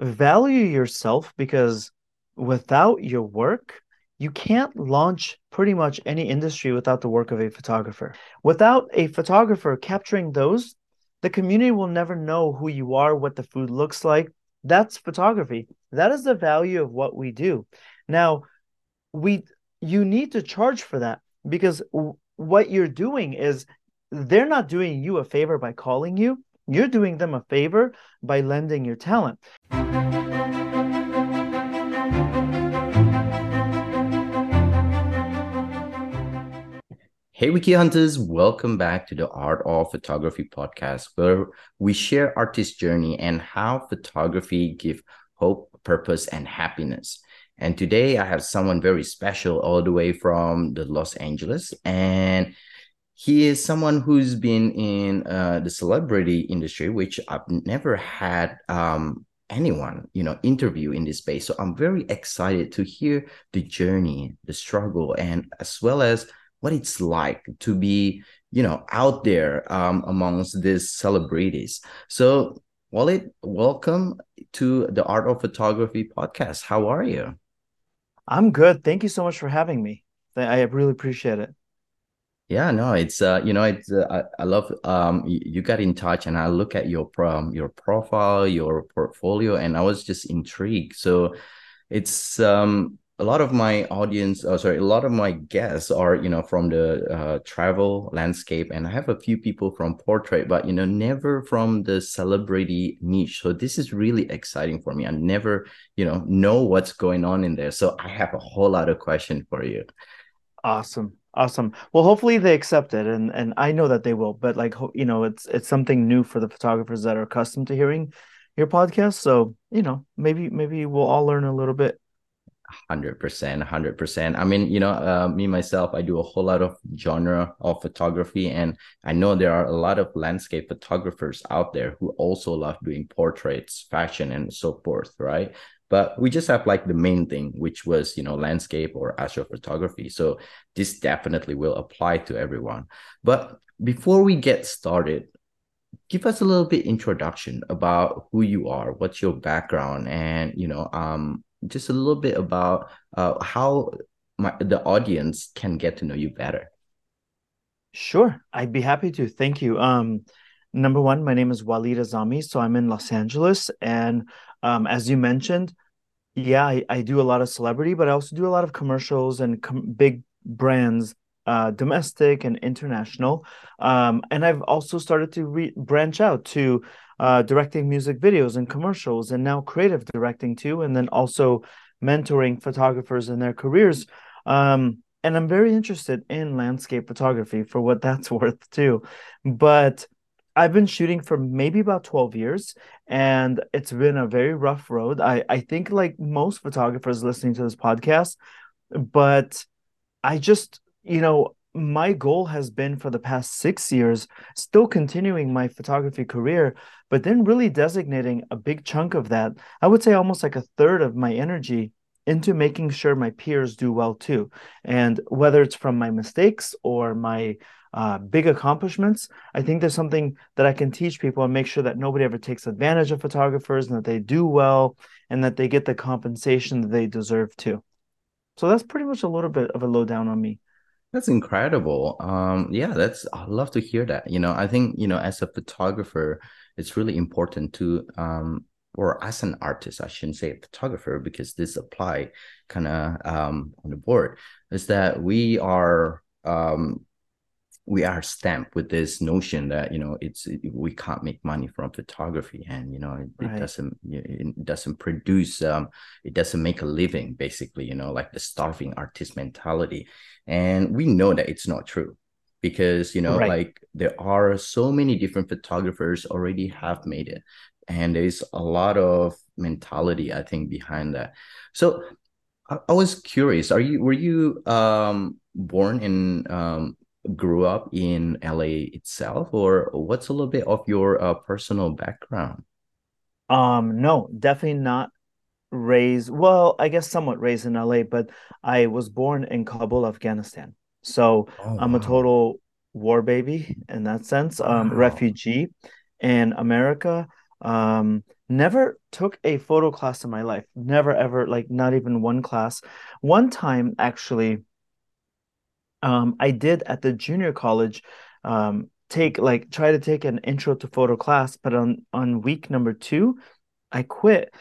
value yourself because without your work, you can't launch pretty much any industry without the work of a photographer. Without a photographer capturing those, the community will never know who you are, what the food looks like. That's photography. That is the value of what we do. Now, we you need to charge for that because what you're doing is they're not doing you a favor by calling you. You're doing them a favor by lending your talent. Hey, Wicked Hunters, welcome back to the Art of Photography podcast, where we share artist journey and how photography give hope, purpose, and happiness. And today I have someone very special all the way from the Los Angeles. And he is someone who's been in uh, the celebrity industry, which I've never had um, anyone, you know, interview in this space. So I'm very excited to hear the journey, the struggle, and as well as what it's like to be you know out there um, amongst these celebrities so Walid, welcome to the Art of Photography podcast. How are you? I'm good. Thank you so much for having me. I really appreciate it. Yeah, no, it's uh, you know, it's uh, I, I love um you, you, got in touch and I look at your um, your profile, your portfolio, and I was just intrigued. So it's um a lot of my audience oh sorry a lot of my guests are you know from the uh, travel landscape and i have a few people from portrait but you know never from the celebrity niche. So this is really exciting for me. I never you know know what's going on in there. So i have a whole lot of question for you. Awesome awesome well hopefully they accept it and and i know that they will but like you know it's it's something new for the photographers that are accustomed to hearing your podcast so you know maybe maybe we'll all learn a little bit Hundred percent, hundred percent. I mean, you know, uh, me myself, I do a whole lot of genre of photography, and I know there are a lot of landscape photographers out there who also love doing portraits, fashion, and so forth, right? But we just have like the main thing, which was you know landscape or astrophotography. So this definitely will apply to everyone. But before we get started, give us a little bit introduction about who you are, what's your background, and you know, um, just a little bit about uh, how my, the audience can get to know you better. Sure, I'd be happy to. Thank you. Um, number one, my name is Walid Azami, so I'm in Los Angeles, and um, as you mentioned, yeah, I, I, do a lot of celebrity, but I also do a lot of commercials and com- big brands, uh, domestic and international. Um, and I've also started to re- branch out to uh, directing music videos and commercials, and now creative directing too, and then also mentoring photographers in their careers. Um, and I'm very interested in landscape photography for what that's worth too. But I've been shooting for maybe about 12 years and it's been a very rough road. I, I think like most photographers listening to this podcast, but I just, you know, my goal has been for the past six years, still continuing my photography career, but then really designating a big chunk of that, I would say almost like a third of my energy into making sure my peers do well too. And whether it's from my mistakes or my uh, big accomplishments, I think there's something that I can teach people and make sure that nobody ever takes advantage of photographers and that they do well and that they get the compensation that they deserve too. So that's pretty much a little bit of a lowdown on me. That's incredible. Um, yeah, that's I love to hear that. You know, I think you know, as a photographer, it's really important to um, or as an artist, I shouldn't say a photographer because this apply kind of um on the board, is that we are um we are stamped with this notion that you know it's we can't make money from photography and you know it, right. it doesn't it doesn't produce um it doesn't make a living basically you know like the starving artist mentality and we know that it's not true because you know right. like there are so many different photographers already have made it and there's a lot of mentality i think behind that so I, I was curious are you were you um born in um grew up in LA itself, or what's a little bit of your uh, personal background? Um, no, definitely not raised. Well, I guess somewhat raised in LA, but I was born in Kabul, Afghanistan. So oh, I'm wow. a total war baby in that sense. Um, wow. refugee in America. Um, never took a photo class in my life. Never ever, like not even one class. One time actually, um, I did at the junior college, um, take like try to take an intro to photo class, but on on week number two, I quit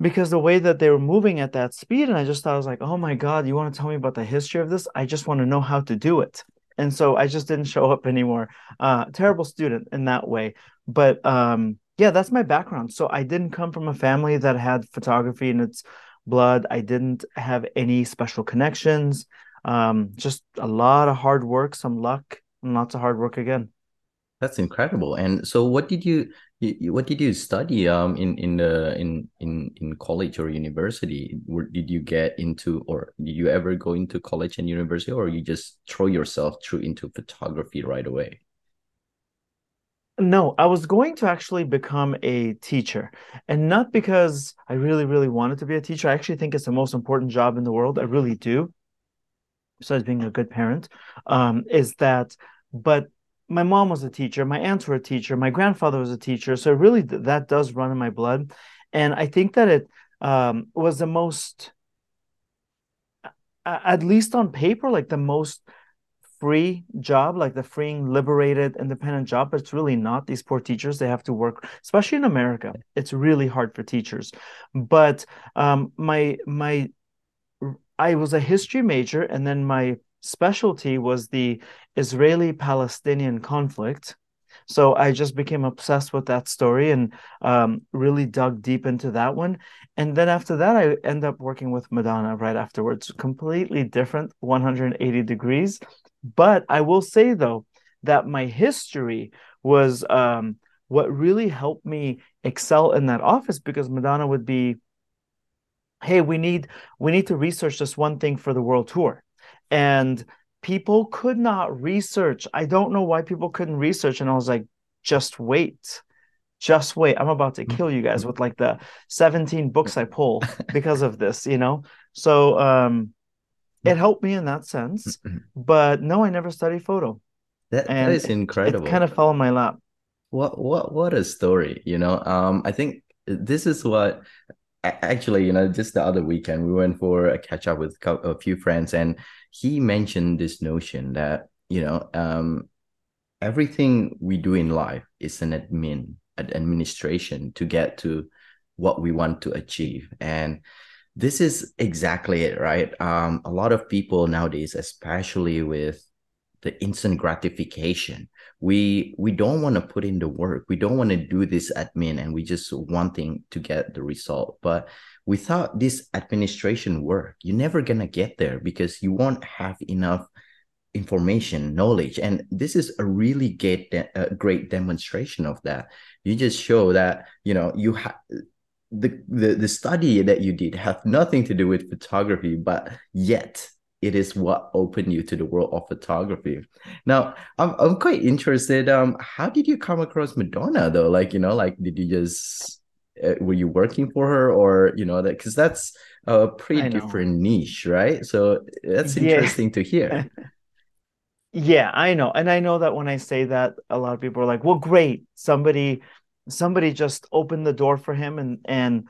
because the way that they were moving at that speed, and I just thought I was like, oh my God, you want to tell me about the history of this? I just want to know how to do it. And so I just didn't show up anymore. Uh, terrible student in that way. But um, yeah, that's my background. So I didn't come from a family that had photography in its blood. I didn't have any special connections. Um, just a lot of hard work, some luck, and lots of hard work again. That's incredible. And so, what did you, you what did you study um in in the in in in college or university? Where did you get into, or did you ever go into college and university, or you just throw yourself through into photography right away? No, I was going to actually become a teacher, and not because I really, really wanted to be a teacher. I actually think it's the most important job in the world. I really do. Besides being a good parent, um, is that, but my mom was a teacher, my aunts were a teacher, my grandfather was a teacher, so really th- that does run in my blood, and I think that it um, was the most, at least on paper, like the most free job, like the freeing, liberated, independent job, but it's really not. These poor teachers, they have to work, especially in America. It's really hard for teachers. But um, my my, I was a history major, and then my specialty was the Israeli Palestinian conflict. So I just became obsessed with that story and um, really dug deep into that one. And then after that, I end up working with Madonna right afterwards. Completely different, 180 degrees. But I will say though that my history was um, what really helped me excel in that office because Madonna would be, "Hey, we need we need to research this one thing for the world tour," and people could not research. I don't know why people couldn't research. And I was like, just wait. Just wait. I'm about to kill you guys with like the 17 books I pull because of this, you know? So um it helped me in that sense. But no, I never studied photo. That, that is incredible. It, it kind of fell in my lap. What what what a story, you know. Um I think this is what actually, you know, just the other weekend we went for a catch up with a few friends and he mentioned this notion that you know um, everything we do in life is an admin an administration to get to what we want to achieve. And this is exactly it right? Um, a lot of people nowadays especially with the instant gratification. We we don't want to put in the work. We don't want to do this admin and we just wanting to get the result. But without this administration work you're never gonna get there because you won't have enough information knowledge. And this is a really great a uh, great demonstration of that. You just show that you know you have the, the the study that you did have nothing to do with photography but yet it is what opened you to the world of photography. Now, I'm I'm quite interested. Um, how did you come across Madonna though? Like, you know, like did you just uh, were you working for her or you know that because that's a pretty different niche, right? So that's interesting yeah. to hear. yeah, I know, and I know that when I say that, a lot of people are like, "Well, great, somebody." somebody just opened the door for him and and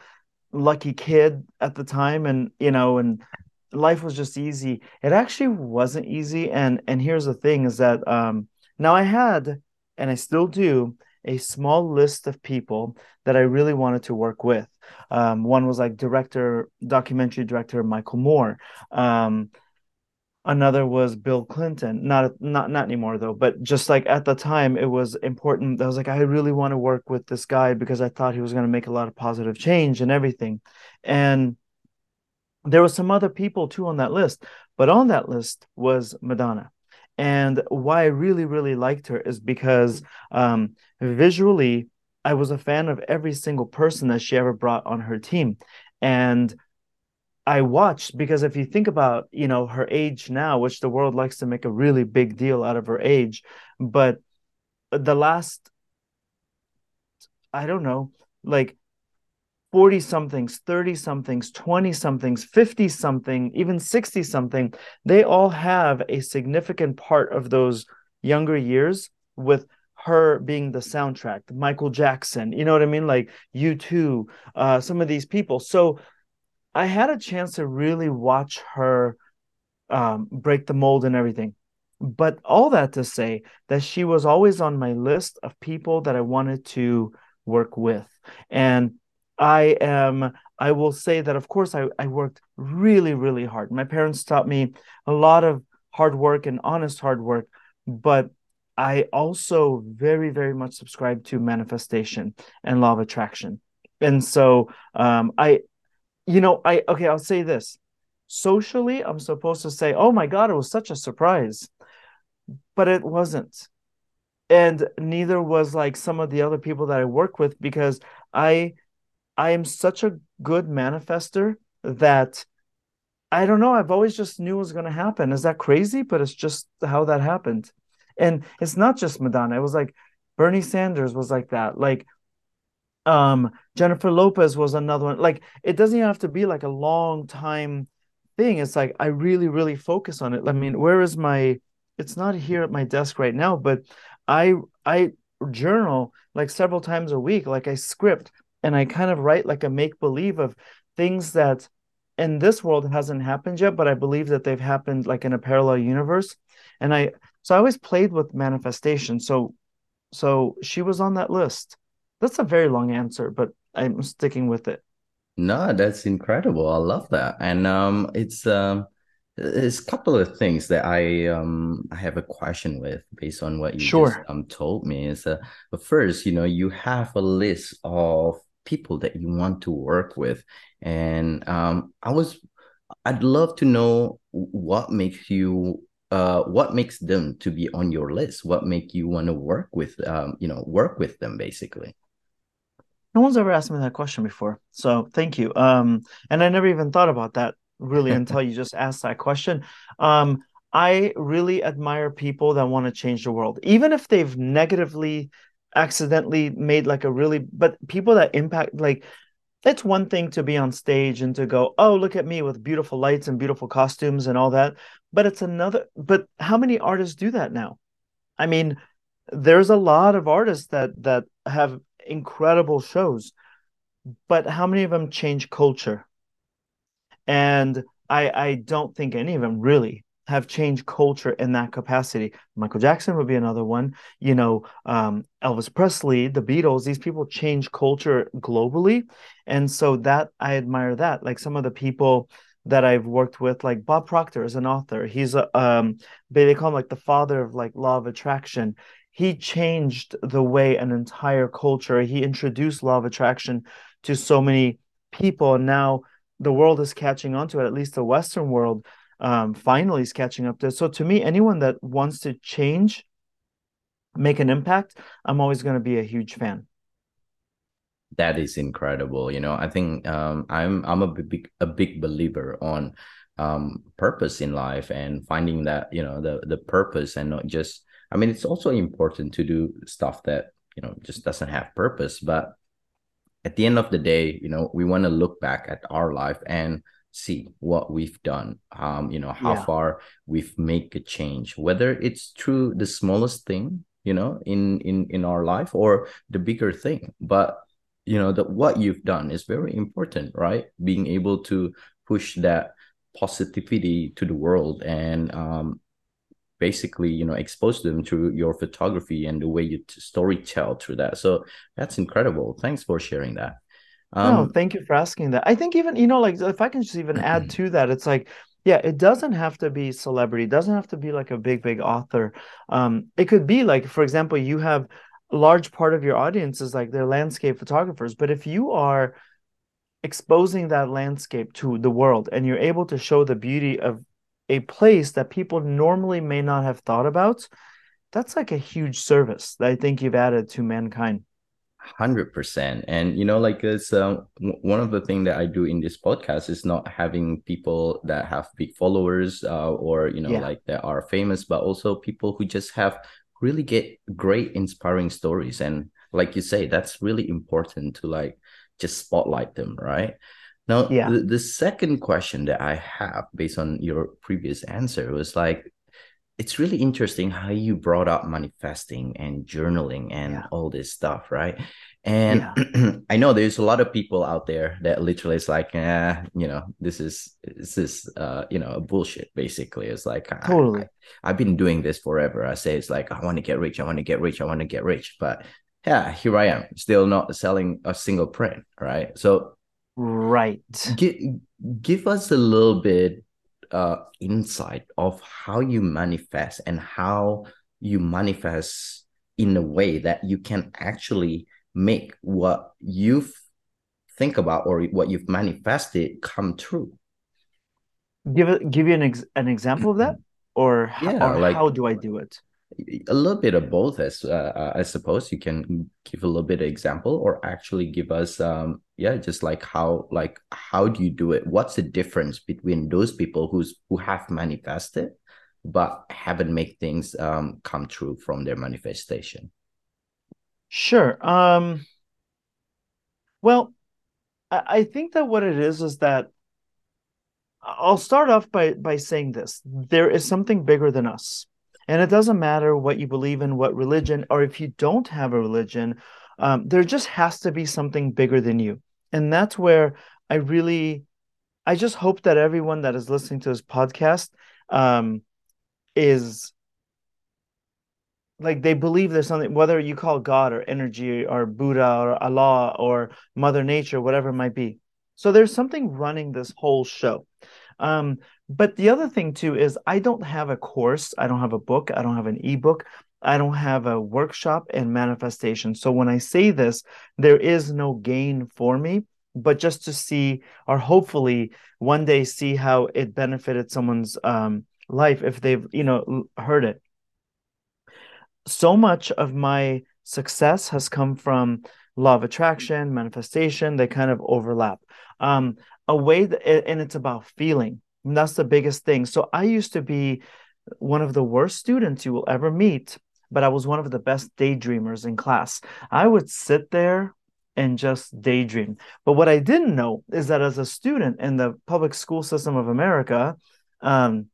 lucky kid at the time and you know and life was just easy. It actually wasn't easy. And and here's the thing is that um now I had and I still do a small list of people that I really wanted to work with. Um, one was like director, documentary director Michael Moore. Um, another was Bill Clinton. Not not not anymore though, but just like at the time it was important. I was like, I really want to work with this guy because I thought he was going to make a lot of positive change and everything. And there were some other people too on that list, but on that list was Madonna. And why I really, really liked her is because um, visually, I was a fan of every single person that she ever brought on her team. And I watched because if you think about, you know, her age now, which the world likes to make a really big deal out of her age, but the last, I don't know, like 40 somethings, 30 somethings, 20 somethings, 50 something, even 60 something, they all have a significant part of those younger years with her being the soundtrack, Michael Jackson, you know what I mean? Like U2, uh, some of these people. So I had a chance to really watch her um, break the mold and everything. But all that to say that she was always on my list of people that I wanted to work with. And I am, I will say that, of course, I, I worked really, really hard. My parents taught me a lot of hard work and honest hard work, but I also very, very much subscribe to manifestation and law of attraction. And so um, I, you know, I, okay, I'll say this socially, I'm supposed to say, oh my God, it was such a surprise. But it wasn't. And neither was like some of the other people that I work with because I I am such a good manifester that I don't know. I've always just knew it was going to happen. Is that crazy? But it's just how that happened. And it's not just Madonna. It was like Bernie Sanders was like that. Like um Jennifer Lopez was another one. Like it doesn't have to be like a long time thing. It's like I really, really focus on it. I mean, where is my it's not here at my desk right now, but I I journal like several times a week, like I script and I kind of write like a make believe of things that in this world hasn't happened yet, but I believe that they've happened like in a parallel universe. And I so I always played with manifestation. So so she was on that list. That's a very long answer, but I'm sticking with it. No, that's incredible. I love that. And um it's um there's a couple of things that I um I have a question with based on what you sure. just um told me is uh, but first you know you have a list of people that you want to work with. And um I was I'd love to know what makes you uh what makes them to be on your list? What make you want to work with um you know work with them basically? No one's ever asked me that question before so thank you. Um and i never even thought about that really until you just asked that question. Um i really admire people that want to change the world. Even if they've negatively accidentally made like a really but people that impact like it's one thing to be on stage and to go, oh, look at me with beautiful lights and beautiful costumes and all that. But it's another, but how many artists do that now? I mean, there's a lot of artists that that have incredible shows, but how many of them change culture? And I I don't think any of them really have changed culture in that capacity. Michael Jackson would be another one. You know, um, Elvis Presley, the Beatles, these people change culture globally. And so that I admire that. Like some of the people that I've worked with, like Bob Proctor is an author. He's a um they call him like the father of like law of attraction. He changed the way an entire culture, he introduced law of attraction to so many people. And now the world is catching on to it, at least the Western world um, finally is catching up to. So to me, anyone that wants to change, make an impact, I'm always going to be a huge fan. That is incredible. You know, I think um, I'm I'm a big a big believer on um, purpose in life and finding that you know the the purpose and not just. I mean, it's also important to do stuff that you know just doesn't have purpose, but at the end of the day, you know, we want to look back at our life and see what we've done um you know how yeah. far we've made a change whether it's through the smallest thing you know in in in our life or the bigger thing. But you know that what you've done is very important right? Being able to push that positivity to the world and um basically you know expose them to your photography and the way you story tell through that. So that's incredible. Thanks for sharing that um, no, thank you for asking that. I think even you know, like if I can just even add to that, it's like, yeah, it doesn't have to be celebrity. It doesn't have to be like a big, big author. Um, it could be like, for example, you have a large part of your audience is like they're landscape photographers, but if you are exposing that landscape to the world and you're able to show the beauty of a place that people normally may not have thought about, that's like a huge service that I think you've added to mankind. Hundred percent, and you know, like it's uh, one of the things that I do in this podcast is not having people that have big followers uh, or you know, yeah. like that are famous, but also people who just have really get great, inspiring stories. And like you say, that's really important to like just spotlight them, right? Now, yeah. the, the second question that I have based on your previous answer was like, it's really interesting how you brought up manifesting and journaling and yeah. all this stuff, right? And yeah. I know there's a lot of people out there that literally is like, eh, you know, this is this is uh, you know, bullshit. Basically, it's like totally. I, have been doing this forever. I say it's like I want to get rich, I want to get rich, I want to get rich, but yeah, here I am, still not selling a single print, right? So, right, give give us a little bit uh insight of how you manifest and how you manifest in a way that you can actually make what you think about or what you've manifested come true. Give it give you an ex- an example of that? Or, yeah, or like, how do i do it a little bit of both as uh, uh, i suppose you can give a little bit of example or actually give us um yeah just like how like how do you do it what's the difference between those people who's who have manifested but haven't made things um come true from their manifestation Sure. Um, well, I, I think that what it is is that I'll start off by by saying this. There is something bigger than us. And it doesn't matter what you believe in, what religion, or if you don't have a religion, um, there just has to be something bigger than you. And that's where I really, I just hope that everyone that is listening to this podcast um, is like they believe there's something whether you call god or energy or buddha or allah or mother nature whatever it might be so there's something running this whole show um, but the other thing too is i don't have a course i don't have a book i don't have an ebook i don't have a workshop and manifestation so when i say this there is no gain for me but just to see or hopefully one day see how it benefited someone's um, life if they've you know heard it so much of my success has come from law of attraction, manifestation. They kind of overlap. Um, a way that, and it's about feeling. And that's the biggest thing. So I used to be one of the worst students you will ever meet, but I was one of the best daydreamers in class. I would sit there and just daydream. But what I didn't know is that as a student in the public school system of America, um,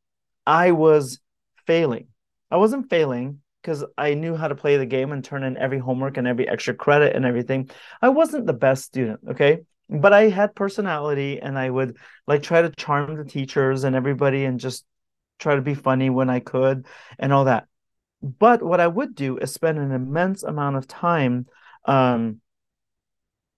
I was failing. I wasn't failing because I knew how to play the game and turn in every homework and every extra credit and everything. I wasn't the best student, okay? But I had personality and I would like try to charm the teachers and everybody and just try to be funny when I could and all that. But what I would do is spend an immense amount of time um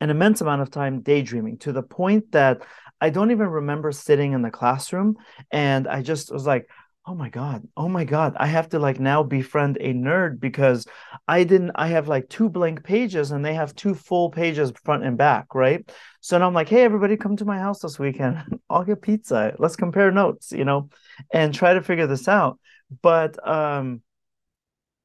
an immense amount of time daydreaming to the point that I don't even remember sitting in the classroom and I just was like oh my god. Oh my god. I have to like now befriend a nerd because i didn't i have like two blank pages and they have two full pages front and back right? So now i'm like hey everybody come to my house this weekend. I'll get pizza. Let's compare notes you know and try to figure this out. But um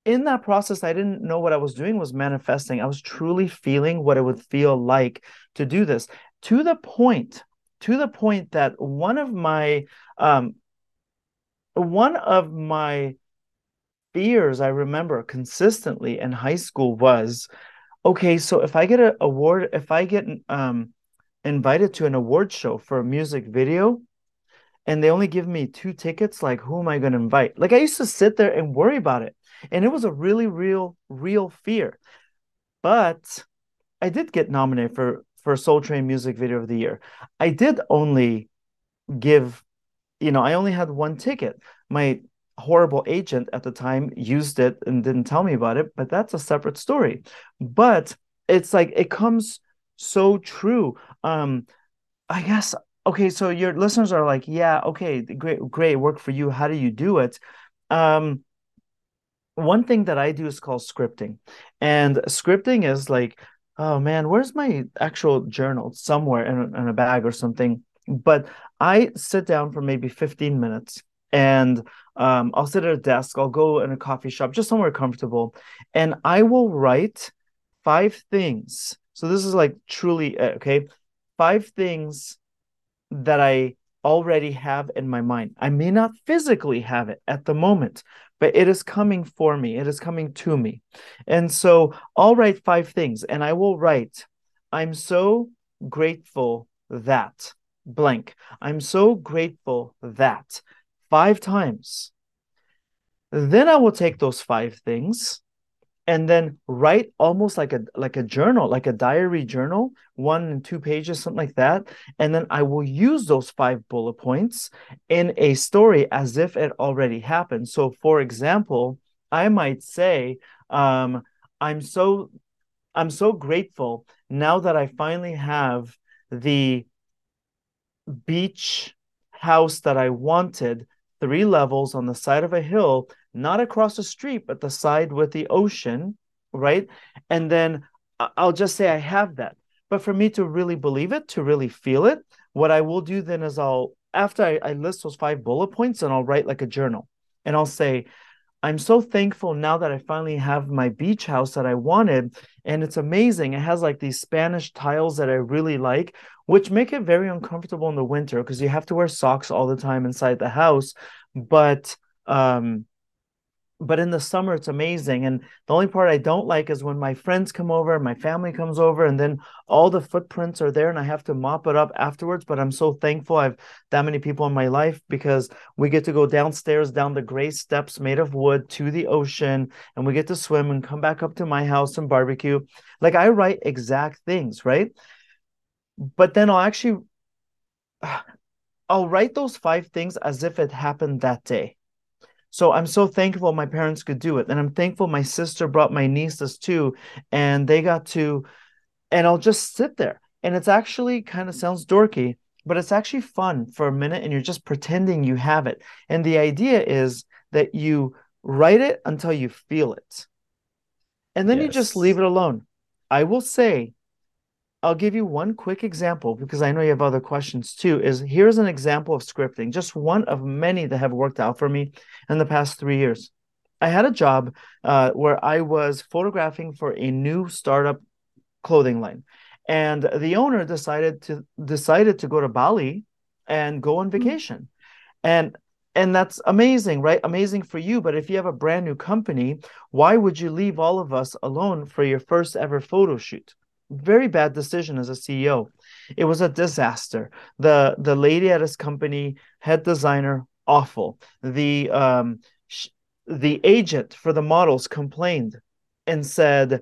in that process i didn't know what i was doing was manifesting. I was truly feeling what it would feel like to do this. To the point to the point that one of my um one of my fears I remember consistently in high school was okay, so if I get an award, if I get um, invited to an award show for a music video and they only give me two tickets, like who am I going to invite? Like I used to sit there and worry about it. And it was a really real, real fear. But I did get nominated for for Soul Train Music Video of the Year. I did only give you know, I only had one ticket. My horrible agent at the time used it and didn't tell me about it, but that's a separate story. But it's like it comes so true. Um, I guess okay, so your listeners are like, yeah, okay, great, great work for you. How do you do it? Um, one thing that I do is called scripting, and scripting is like, oh man, where's my actual journal? Somewhere in, in a bag or something. But I sit down for maybe 15 minutes and um, I'll sit at a desk, I'll go in a coffee shop, just somewhere comfortable, and I will write five things. So this is like truly uh, okay, five things that I already have in my mind. I may not physically have it at the moment, but it is coming for me. It is coming to me. And so I'll write five things and I will write, I'm so grateful that blank. I'm so grateful that five times. Then I will take those five things and then write almost like a like a journal like a diary journal one and two pages something like that and then i will use those five bullet points in a story as if it already happened so for example i might say um, i'm so i'm so grateful now that i finally have the beach house that i wanted three levels on the side of a hill not across the street, but the side with the ocean, right? And then I'll just say I have that. But for me to really believe it, to really feel it, what I will do then is I'll, after I, I list those five bullet points, and I'll write like a journal. And I'll say, I'm so thankful now that I finally have my beach house that I wanted. And it's amazing. It has like these Spanish tiles that I really like, which make it very uncomfortable in the winter because you have to wear socks all the time inside the house. But um, but in the summer it's amazing. And the only part i don't like is when my friends come over my family comes over and then all the footprints are there and i have to mop it up afterwards. But i'm so thankful i've that many people in my life because we get to go downstairs down the gray steps made of wood to the ocean and we get to swim and come back up to my house and barbecue. Like i write exact things right? But then i'll actually i'll write those five things as if it happened that day so I'm so thankful my parents could do it. And I'm thankful my sister brought my nieces too, and they got to, and I'll just sit there. And it's actually kind of sounds dorky, but it's actually fun for a minute and you're just pretending you have it. And the idea is that you write it until you feel it. And then yes. you just leave it alone. I will say I'll give you one quick example because I know you have other questions too. Is here's an example of scripting, just one of many that have worked out for me in the past three years. I had a job uh, where I was photographing for a new startup clothing line, and the owner decided to decided to go to Bali and go on hmm. vacation, and and that's amazing, right? Amazing for you. But if you have a brand new company, why would you leave all of us alone for your first ever photo shoot? Very bad decision as a CEO. It was a disaster. The the lady at his company, head designer, awful. The um sh- the agent for the models complained and said,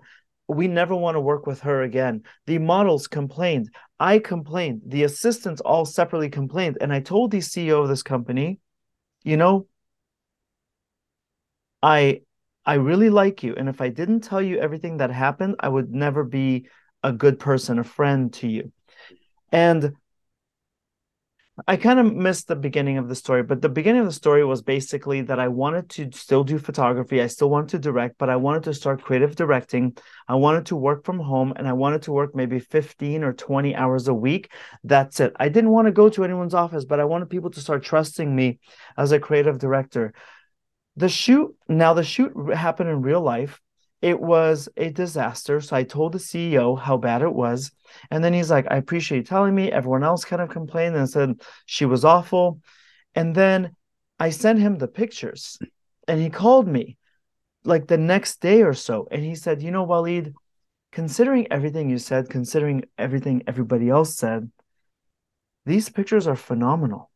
"We never want to work with her again." The models complained. I complained. The assistants all separately complained, and I told the CEO of this company, "You know, I I really like you, and if I didn't tell you everything that happened, I would never be a good person, a friend to you. And I kind of missed the beginning of the story, but the beginning of the story was basically that I wanted to still do photography. I still wanted to direct, but I wanted to start creative directing. I wanted to work from home and I wanted to work maybe 15 or 20 hours a week. That's it. I didn't want to go to anyone's office, but I wanted people to start trusting me as a creative director. The shoot, now the shoot happened in real life it was a disaster. So I told the CEO how bad it was. And then he's like, I appreciate you telling me. Everyone else kind of complained and said she was awful. And then I sent him the pictures and he called me like the next day or so. And he said, You know, Walid, considering everything you said, considering everything everybody else said, these pictures are phenomenal.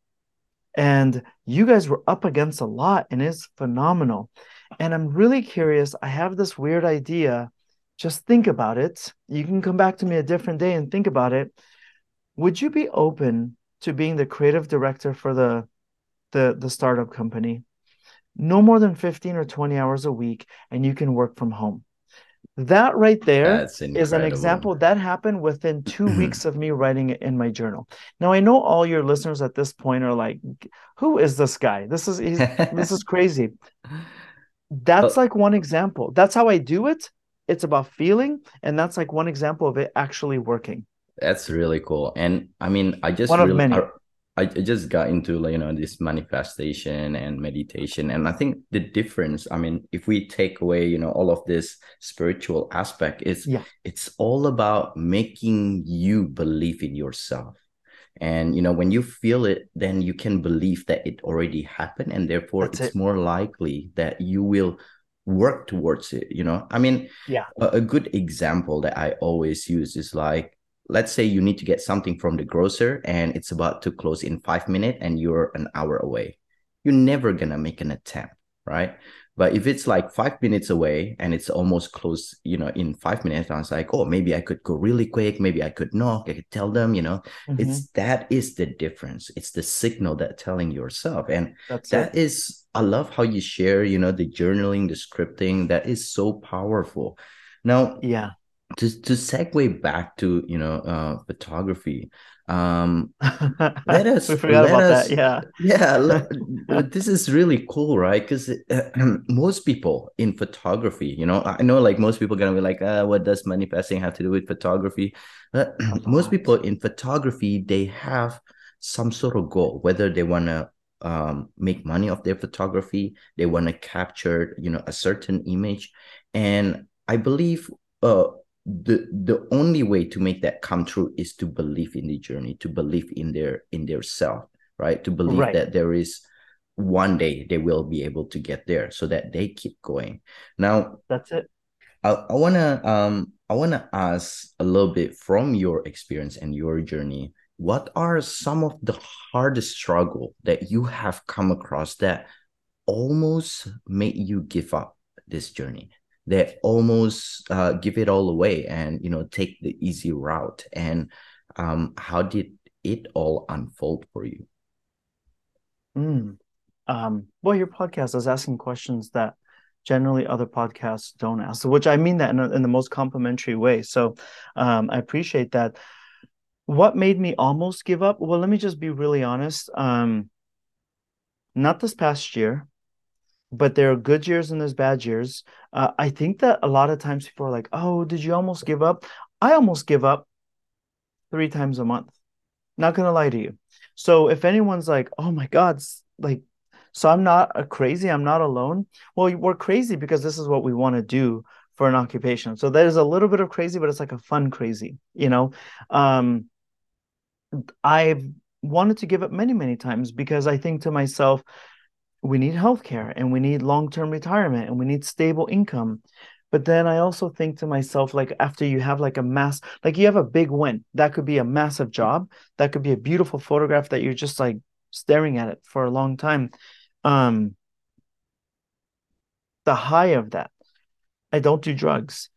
And you guys were up against a lot and it's phenomenal. And I'm really curious. I have this weird idea. Just think about it. You can come back to me a different day and think about it. Would you be open to being the creative director for the the the startup company? No more than 15 or 20 hours a week and you can work from home. That right there is an example that happened within two weeks of me writing it in my journal. Now I know all your listeners at this point are like, "Who is this guy? This is this is crazy." That's like one example. That's how i do it. It's about feeling and that's like one example of it actually working. That's really cool. And i mean i just one really, of many. I, I just got into like you know this manifestation and meditation and i think the difference i mean if we take away you know all of this spiritual aspect is yeah. it's all about making you believe in yourself and you know when you feel it then you can believe that it already happened and therefore That's it's it. more likely that you will work towards it you know? I mean yeah. a, a, good example that i always use is like let's say you need to get something from the grocer and it's about to close in five minutes and you're an hour away. You're never gonna make an attempt right But if it's like five minutes away and it's almost close, you know, in five minutes, I was like, oh, maybe I could go really quick. Maybe I could knock. I could tell them, you know, mm-hmm. it's that is the difference. It's the signal that telling yourself. And That's that is, I love how you share, you know, the journaling, the scripting. That is so powerful. Now, yeah. To, to segue back to you know uh, photography um let us we forgot about us, that yeah. yeah let, this is really cool right? Because uh, most people in photography you know i know like most people gonna be like uh, what does manifesting have to do with photography? But most people in photography they have some sort of goal whether they want to um, make money off their photography they want to capture you know a certain image. And i believe uh the the only way to make that come true is to believe in the journey to believe in their in their self right? To believe right. that there is one day they will be able to get there so that they keep going. Now that's it. I, I want to um i want to ask a little bit from your experience and your journey. What are some of the hardest struggle that you have come across that almost made you give up this journey they almost uh, give it all away and you know take the easy route. And um, how did it all unfold for you? Mm. um, well your podcast is asking questions that generally other podcasts don't ask which i mean that in, a, in the most complimentary way. So um, i appreciate that. What made me almost give up? Well let me just be really honest. Um, not this past year but there are good years and there's bad years. Uh, I think that a lot of times people are like, "Oh, did you almost give up?" I almost give up three times a month. Not gonna lie to you. So if anyone's like, "Oh my God," like, so I'm not crazy. I'm not alone. Well, we're crazy because this is what we want to do for an occupation. So there's a little bit of crazy, but it's like a fun crazy, you know. Um, I've wanted to give up many, many times because I think to myself, we need healthcare and we need long-term retirement and we need stable income. But then i also think to myself like after you have like a mass like you have a big win that could be a massive job that could be a beautiful photograph that you're just like staring at it for a long time. Um the high of that i don't do drugs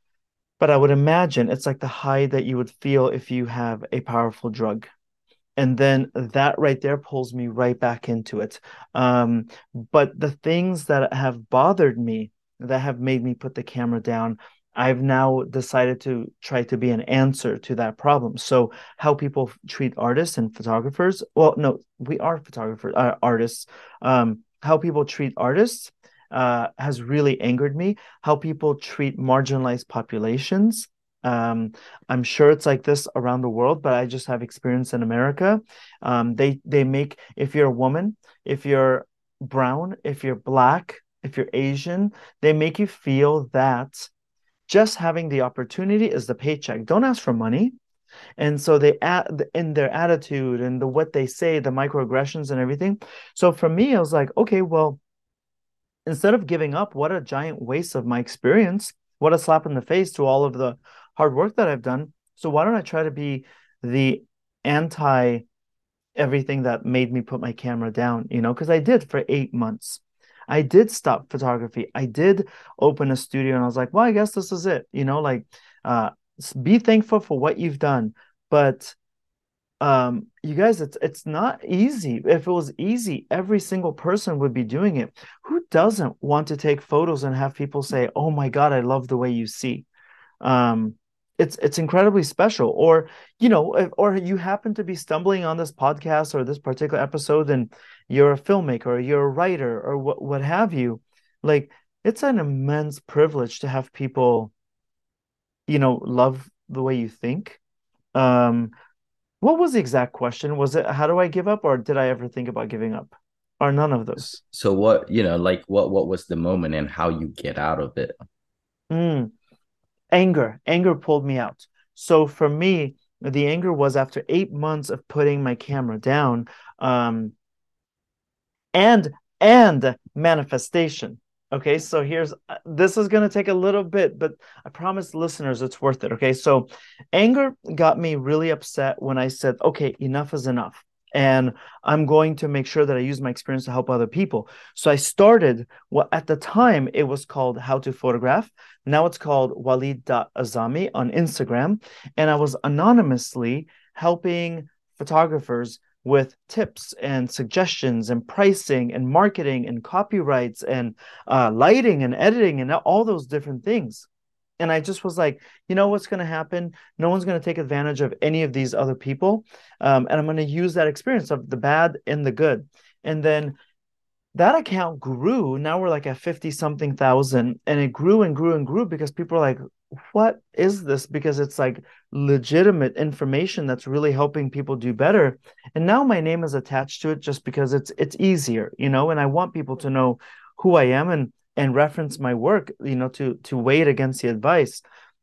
but i would imagine it's like the high that you would feel if you have a powerful drug and then that right there pulls me right back into it um, but the things that have bothered me that have made me put the camera down I've now decided to try to be an answer to that problem. So, how people treat artists and photographers well, no, we are photographers, uh, artists. Um, how people treat artists uh, has really angered me. How people treat marginalized populations um, I'm sure it's like this around the world, but I just have experience in America. Um, they they make if you're a woman, if you're brown, if you're black, if you're Asian, they make you feel that just having the opportunity is the paycheck. Don't ask for money. And so they add in their attitude and the what they say, the microaggressions and everything. So for me, I was like, okay, well, instead of giving up, what a giant waste of my experience. What a slap in the face to all of the hard work that I've done. So why don't I try to be the anti everything that made me put my camera down, you know, because I did for eight months. I did stop photography. I did open a studio and I was like, well, I guess this is it, you know, like uh be thankful for what you've done. But um you guys it's it's not easy if it was easy every single person would be doing it who doesn't want to take photos and have people say oh my god i love the way you see um it's it's incredibly special. Or you know or you happen to be stumbling on this podcast or this particular episode and you're a filmmaker or you're a writer or what what have you like it's an immense privilege to have people you know love the way you think. Um what was the exact question? Was it how do i give up or did i ever think about giving up? Or none of those. So what you know like what what was the moment and how you get out of it? Mm anger anger pulled me out. So for me the anger was after eight months of putting my camera down um and and manifestation. Okay so here's this is going to take a little bit but i promise listeners it's worth it okay? So anger got me really upset when i said okay enough is enough and I'm going to make sure that I use my experience to help other people. So I started what at the time it was called How to Photograph. Now it's called Walid.azami on Instagram. And I was anonymously helping photographers with tips and suggestions and pricing and marketing and copyrights and uh, lighting and editing and all those different things and I just was like, you know what's going to happen? No one's going to take advantage of any of these other people, um, and I'm going to use that experience of the bad and the good. And then that account grew. Now we're like at fifty something thousand, and it grew and grew and grew because people are like, "What is this?" Because it's like legitimate information that's really helping people do better. And now my name is attached to it just because it's it's easier, you know. And I want people to know who I am and and reference my work you know to to weigh it against the advice.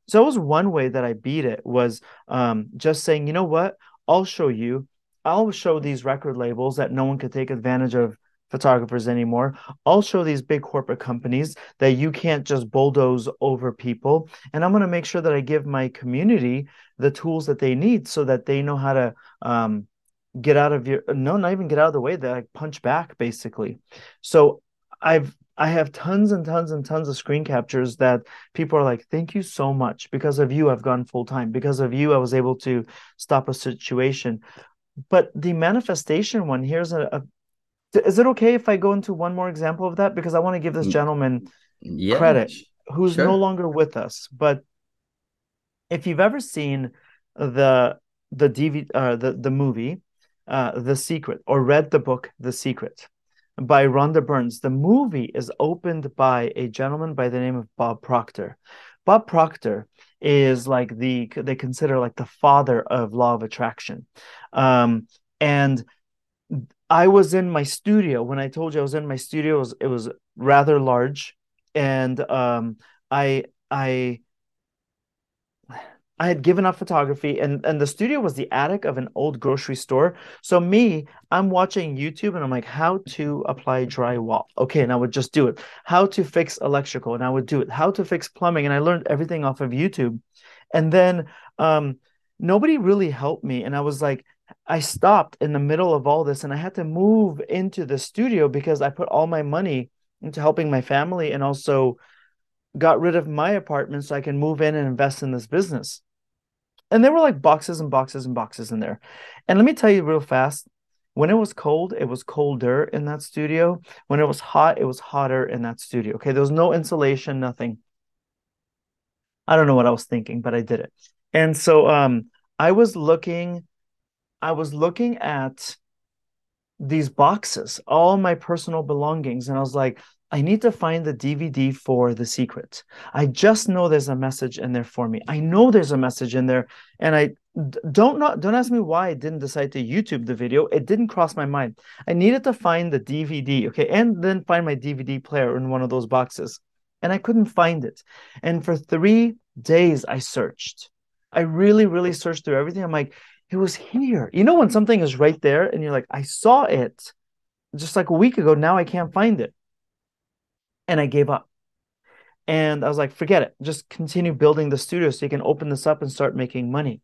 So that was one way that i beat it was um, just saying you know what? I'll show you. I'll show these record labels that no one could take advantage of photographers anymore. I'll show these big corporate companies that you can't just bulldoze over people. And i'm going to make sure that i give my community the tools that they need so that they know how to um, get out of your no not even get out of the way they like punch back basically. So i've I have tons and tons and tons of screen captures that people are like, thank you so much. Because of you, I've gone full time. Because of you, I was able to stop a situation. But the manifestation one, here's a, a is it okay if I go into one more example of that? Because I want to give this mm, gentleman yeah, credit who's sure. no longer with us. But if you've ever seen the the DVD uh, the the movie uh, The Secret or read the book The Secret, by Rhonda Burns. The movie is opened by a gentleman by the name of Bob Proctor. Bob Proctor is like the they consider like the father of law of attraction. Um, and I was in my studio when I told you I was in my studio. It was, it was rather large, and um, I I I had given up photography and, and the studio was the attic of an old grocery store. So me, I'm watching YouTube and I'm like, how to apply drywall. Okay, and I would just do it. How to fix electrical, and I would do it. How to fix plumbing. And I learned everything off of YouTube. And then um, nobody really helped me. And I was like, I stopped in the middle of all this and I had to move into the studio because I put all my money into helping my family and also got rid of my apartment so I can move in and invest in this business and there were like boxes and boxes and boxes in there. And let me tell you real fast, when it was cold, it was colder in that studio. When it was hot, it was hotter in that studio. Okay, there was no insulation, nothing. I don't know what I was thinking, but I did it. And so um I was looking I was looking at these boxes, all my personal belongings and I was like, I need to find the DVD for The Secret. I just know there's a message in there for me. I know there's a message in there, and I don't not don't ask me why I didn't decide to YouTube the video. It didn't cross my mind. I needed to find the DVD, okay, and then find my DVD player in one of those boxes, and I couldn't find it. And for three days, I searched. I really, really searched through everything. I'm like, it was here. You know when something is right there, and you're like, I saw it just like a week ago. Now I can't find it and I gave up. And I was like, forget it. Just continue building the studio so you can open this up and start making money.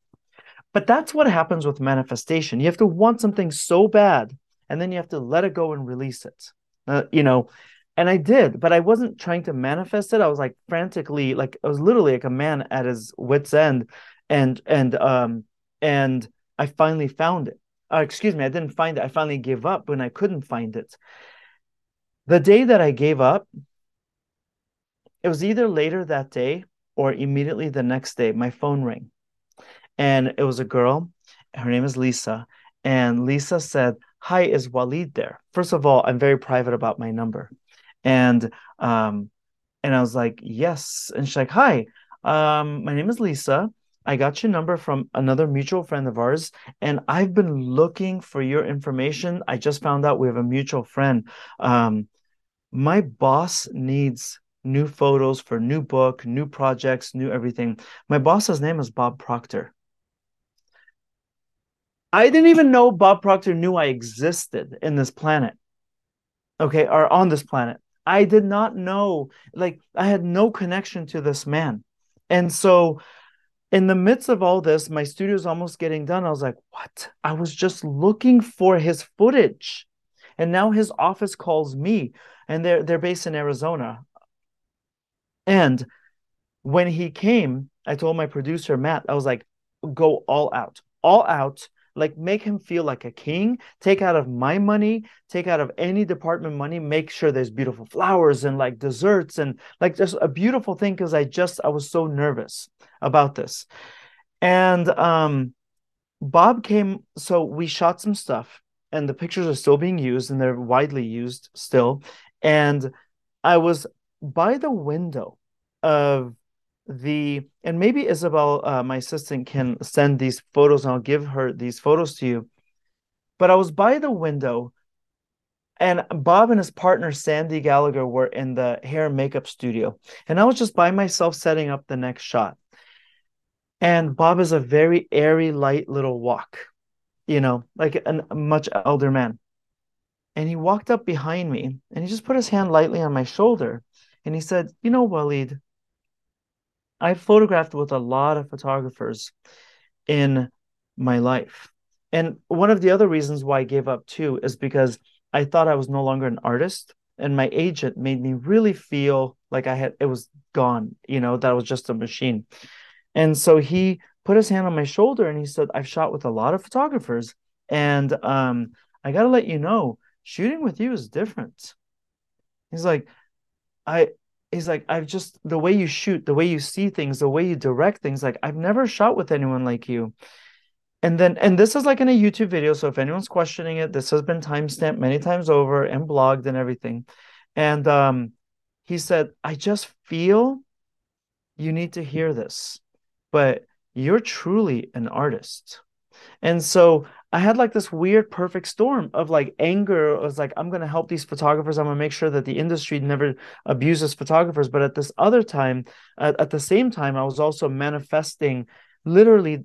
But that's what happens with manifestation. You have to want something so bad, and then you have to let it go and release it. Uh, you know, and I did, but I wasn't trying to manifest it. I was like frantically, like I was literally like a man at his wits' end, and and um and I finally found it. Uh, excuse me, I didn't find it. I finally gave up when I couldn't find it. The day that I gave up, it was either later that day or immediately the next day my phone rang. And it was a girl her name is lisa and lisa said hi is walid there? First of all i'm very private about my number. And um and i was like yes. And she's like hi um my name is lisa. I got your number from another mutual friend of ours, and I've been looking for your information. I just found out we have a mutual friend. Um, my boss needs new photos for new book, new projects, new everything. My boss's name is Bob Proctor. I didn't even know Bob Proctor knew I existed in this planet. Okay, or on this planet. I did not know, like, I had no connection to this man. And so in the midst of all this, my studio's almost getting done. I was like, what? I was just looking for his footage. And now his office calls me, and they're they're based in Arizona. And when he came, I told my producer Matt, I was like, go all out, all out. Like make him feel like a king. Take out of my money take out of any department money. Make sure there's beautiful flowers and like desserts and like just a beautiful thing because i just i was so nervous about this. And um bob came so we shot some stuff and the pictures are still being used and they're widely used still. And i was by the window of the and maybe Isabel, uh, my assistant, can send these photos and I'll give her these photos to you. But I was by the window, and Bob and his partner Sandy Gallagher were in the hair and makeup studio, and I was just by myself setting up the next shot. And Bob is a very airy, light little walk, you know, like a much elder man. And he walked up behind me and he just put his hand lightly on my shoulder and he said, You know, Walid, I've photographed with a lot of photographers in my life. And one of the other reasons why I gave up too is because I thought I was no longer an artist. And my agent made me really feel like I had, it was gone, you know, that I was just a machine. And so he put his hand on my shoulder and he said, I've shot with a lot of photographers. And um, I got to let you know, shooting with you is different. He's like, I, he's like i've just the way you shoot the way you see things the way you direct things like i've never shot with anyone like you. And then and this is like in a youtube video so if anyone's questioning it this has been timestamped many times over and blogged and everything. And um he said i just feel you need to hear this but you're truly an artist and so I had like this weird perfect storm of like anger. I was like, I'm going to help these photographers. I'm going to make sure that the industry never abuses photographers. But at this other time, at, at the same time, I was also manifesting literally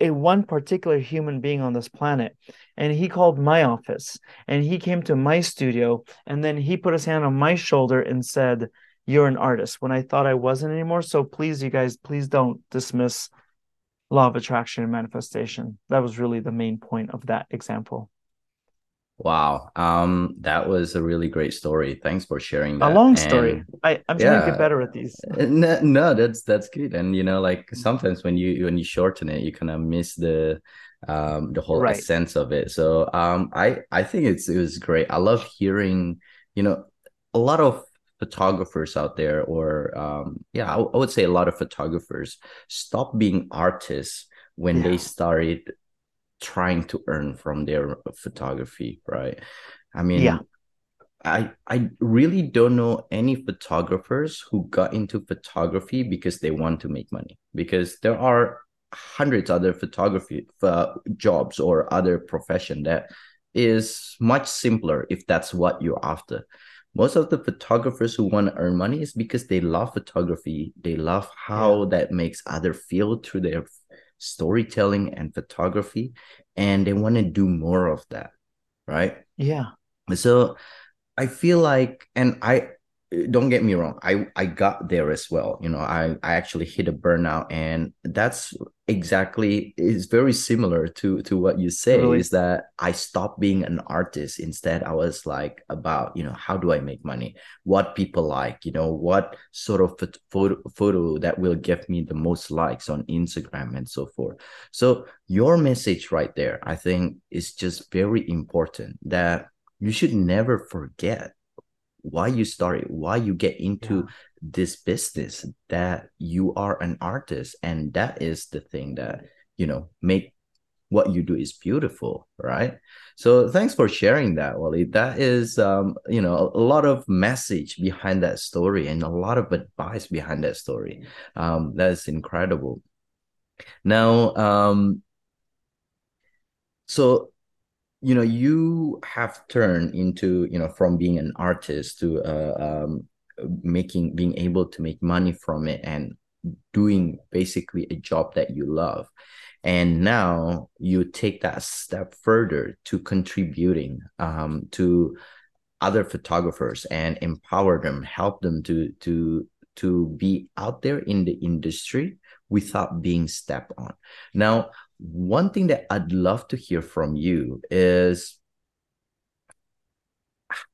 a one particular human being on this planet. And he called my office and he came to my studio. And then he put his hand on my shoulder and said, You're an artist when I thought I wasn't anymore. So please, you guys, please don't dismiss law of attraction and manifestation. That was really the main point of that example. Wow. Um, that was a really great story. Thanks for sharing that. A long story. And, I, I'm trying yeah, to get better at these. No, no, that's that's good. And you know, like sometimes when you when you shorten it, you kind of miss the um the whole right. sense of it. So um I I think it's it was great. I love hearing, you know, a lot of photographers out there or um, yeah. I, I, would say a lot of photographers stop being artists when yeah. they started trying to earn from their photography right? I mean yeah. I, I really don't know any photographers who got into photography because they want to make money because there are hundreds other photography uh, jobs or other profession that is much simpler if that's what you're after most of the photographers who want to earn money is because they love photography. They love how yeah. that makes other feel through their storytelling and photography, and they want to do more of that, right? Yeah. So I feel like, and I don't get me wrong i i got there as well. You know i i actually hit a burnout and that's exactly is very similar to to what you say really? is that i stopped being an artist. Instead i was like about you know how do i make money? What people like you know what sort of photo photo that will give me the most likes on instagram and so forth. So your message right there i think is just very important that you should never forget why you started, why you get into yeah. this business, that you are an artist. And that is the thing that, you know, make what you do is beautiful, right? So thanks for sharing that, Wally. That is, um, you know, a, lot of message behind that story and a lot of advice behind that story. Um, that is incredible. Now, um, so you know you have turned into you know from being an artist to uh, um, making being able to make money from it and doing basically a job that you love and now you take that step further to contributing um, to other photographers and empower them help them to to to be out there in the industry without being stepped on. Now, one thing that I'd love to hear from you is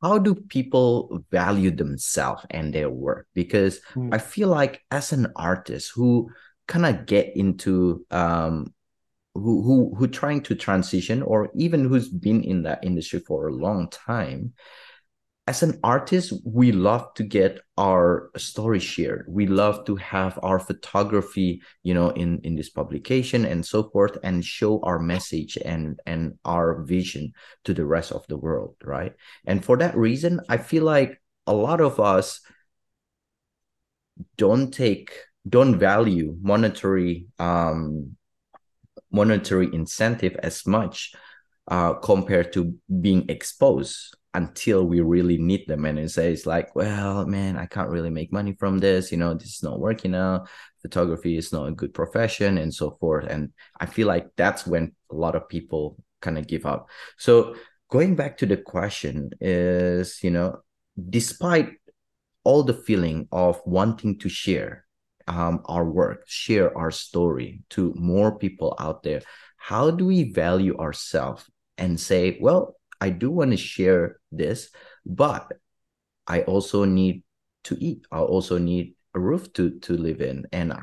how do people value themselves and their work? Because mm. I feel like as an artist who kind of get into um who who who trying to transition or even who's been in that industry for a long time as an artist we love to get our story shared. We love to have our photography you know in in this publication and so forth and show our message and and our vision to the rest of the world right? And for that reason i feel like a lot of us don't take don't value monetary um monetary incentive as much uh, compared to being exposed until we really need them and it says like well man i can't really make money from this you know this is not working out photography is not a good profession and so forth and i feel like that's when a lot of people kind of give up. So going back to the question is you know despite all the feeling of wanting to share um, our work share our story to more people out there how do we value ourselves and say well I do want to share this, but I also need to eat. I also need a roof to to live in. And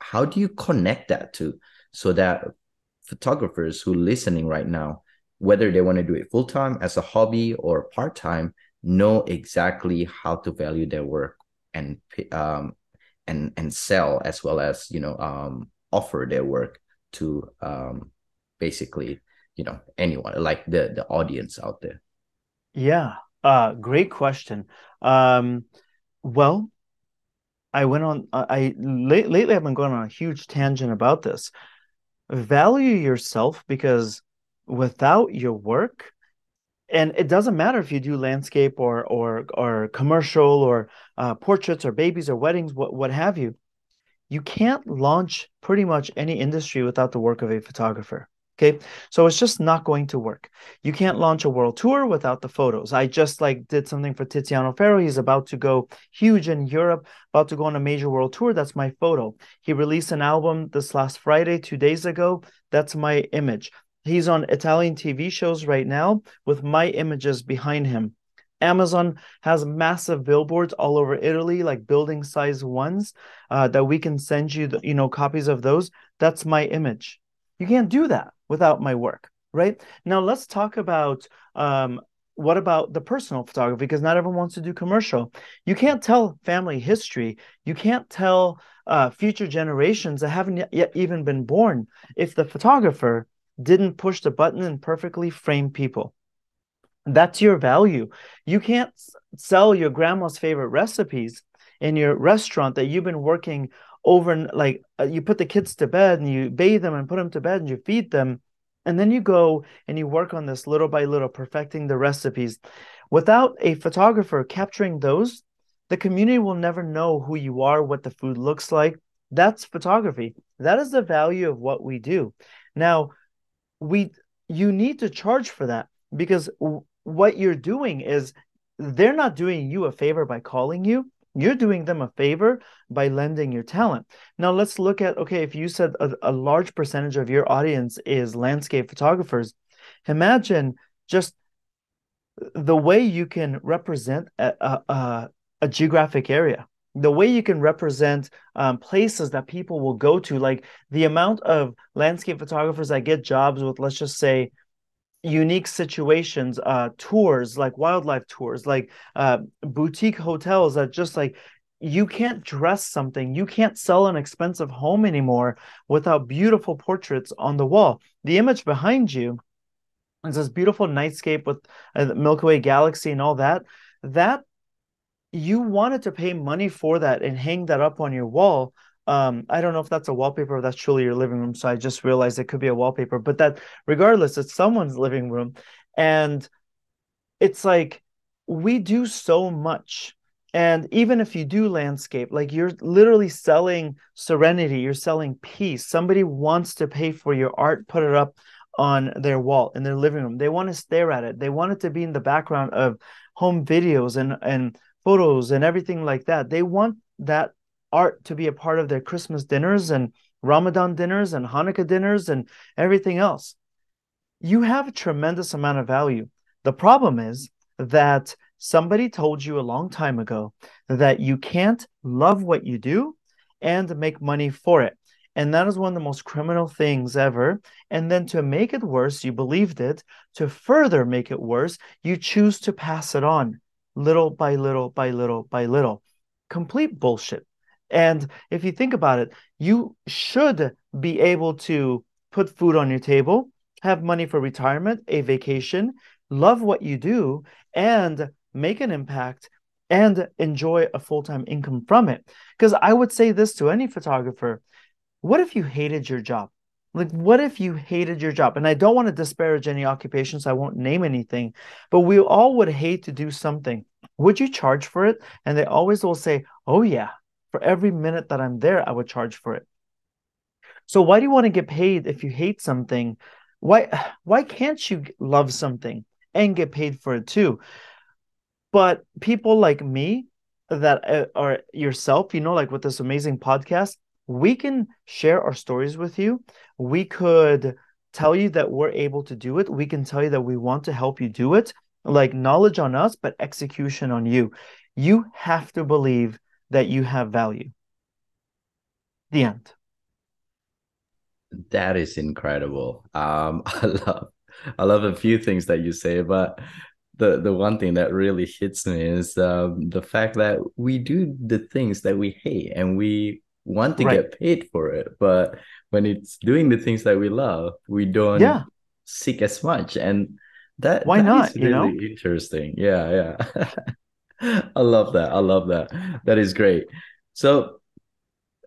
how do you connect that to so that photographers who are listening right now, whether they want to do it full time as a hobby or part time, know exactly how to value their work and um and and sell as well as you know um offer their work to um basically you know anyone like the the audience out there? Yeah. Uh great question. Um well i went on i late, lately i've been going on a huge tangent about this. Value yourself because without your work and it doesn't matter if you do landscape or or or commercial or uh, portraits or babies or weddings what what have you you can't launch pretty much any industry without the work of a photographer Okay. So it's just not going to work. You can't launch a world tour without the photos. I just like did something for Tiziano Ferro. He's about to go huge in Europe, about to go on a major world tour. That's my photo. He released an album this last Friday, two days ago. That's my image. He's on Italian TV shows right now with my images behind him. Amazon has massive billboards all over Italy, like building size ones, uh, that we can send you, the, you know, copies of those. That's my image. You can't do that without my work, right? Now let's talk about um, what about the personal photography? Because not everyone wants to do commercial. You can't tell family history. You can't tell uh, future generations that haven't yet even been born if the photographer didn't push the button and perfectly frame people. That's your value. You can't sell your grandma's favorite recipes in your restaurant that you've been working over like uh, you put the kids to bed and you bathe them and put them to bed and you feed them and then you go and you work on this little by little perfecting the recipes. Without a photographer capturing those the community will never know who you are what the food looks like. That's photography. That is the value of what we do. Now we you need to charge for that because what you're doing is they're not doing you a favor by calling you you're doing them a favor by lending your talent. Now, let's look at okay, if you said a, a large percentage of your audience is landscape photographers, imagine just the way you can represent a, a, a geographic area the way you can represent um, places that people will go to like the amount of landscape photographers that get jobs with let's just say unique situations uh tours like wildlife tours like uh boutique hotels that just like you can't dress something you can't sell an expensive home anymore without beautiful portraits on the wall. The image behind you is this beautiful nightscape with uh, the milky way galaxy and all that that you wanted to pay money for that and hang that up on your wall um i don't know if that's a wallpaper or that's truly your living room so i just realized it could be a wallpaper but that regardless it's someone's living room and it's like we do so much and even if you do landscape like you're literally selling serenity you're selling peace. Somebody wants to pay for your art put it up on their wall in their living room. They want to stare at it. They want it to be in the background of home videos and and photos and everything like that. They want that art to be a part of their Christmas dinners and Ramadan dinners and Hanukkah dinners and everything else. You have a tremendous amount of value. The problem is that somebody told you a long time ago that you can't love what you do and make money for it. And that is one of the most criminal things ever. And then to make it worse, you believed it. To further make it worse, you choose to pass it on little by little by little by little. Complete bullshit. And if you think about it, you should be able to put food on your table, have money for retirement, a vacation, love what you do, and make an impact and enjoy a full time income from it. Because I would say this to any photographer what if you hated your job? Like, what if you hated your job? And I don't want to disparage any occupations, I won't name anything, but we all would hate to do something. Would you charge for it? And they always will say, Oh, yeah, for every minute that I'm there, I would charge for it. So, why do you want to get paid if you hate something? Why, why can't you love something and get paid for it too? But people like me that uh, are yourself, you know, like with this amazing podcast, we can share our stories with you. We could tell you that we're able to do it. We can tell you that we want to help you do it. Like knowledge on us, but execution on you. You have to believe that you have value. The end. That is incredible. Um, I love, I love a few things that you say, but the the one thing that really hits me is um, the fact that we do the things that we hate and we want to right. get paid for it but when it's doing the things that we love we don't yeah. seek as much and that why that not really you know interesting yeah yeah i love that. I love that. That is great. So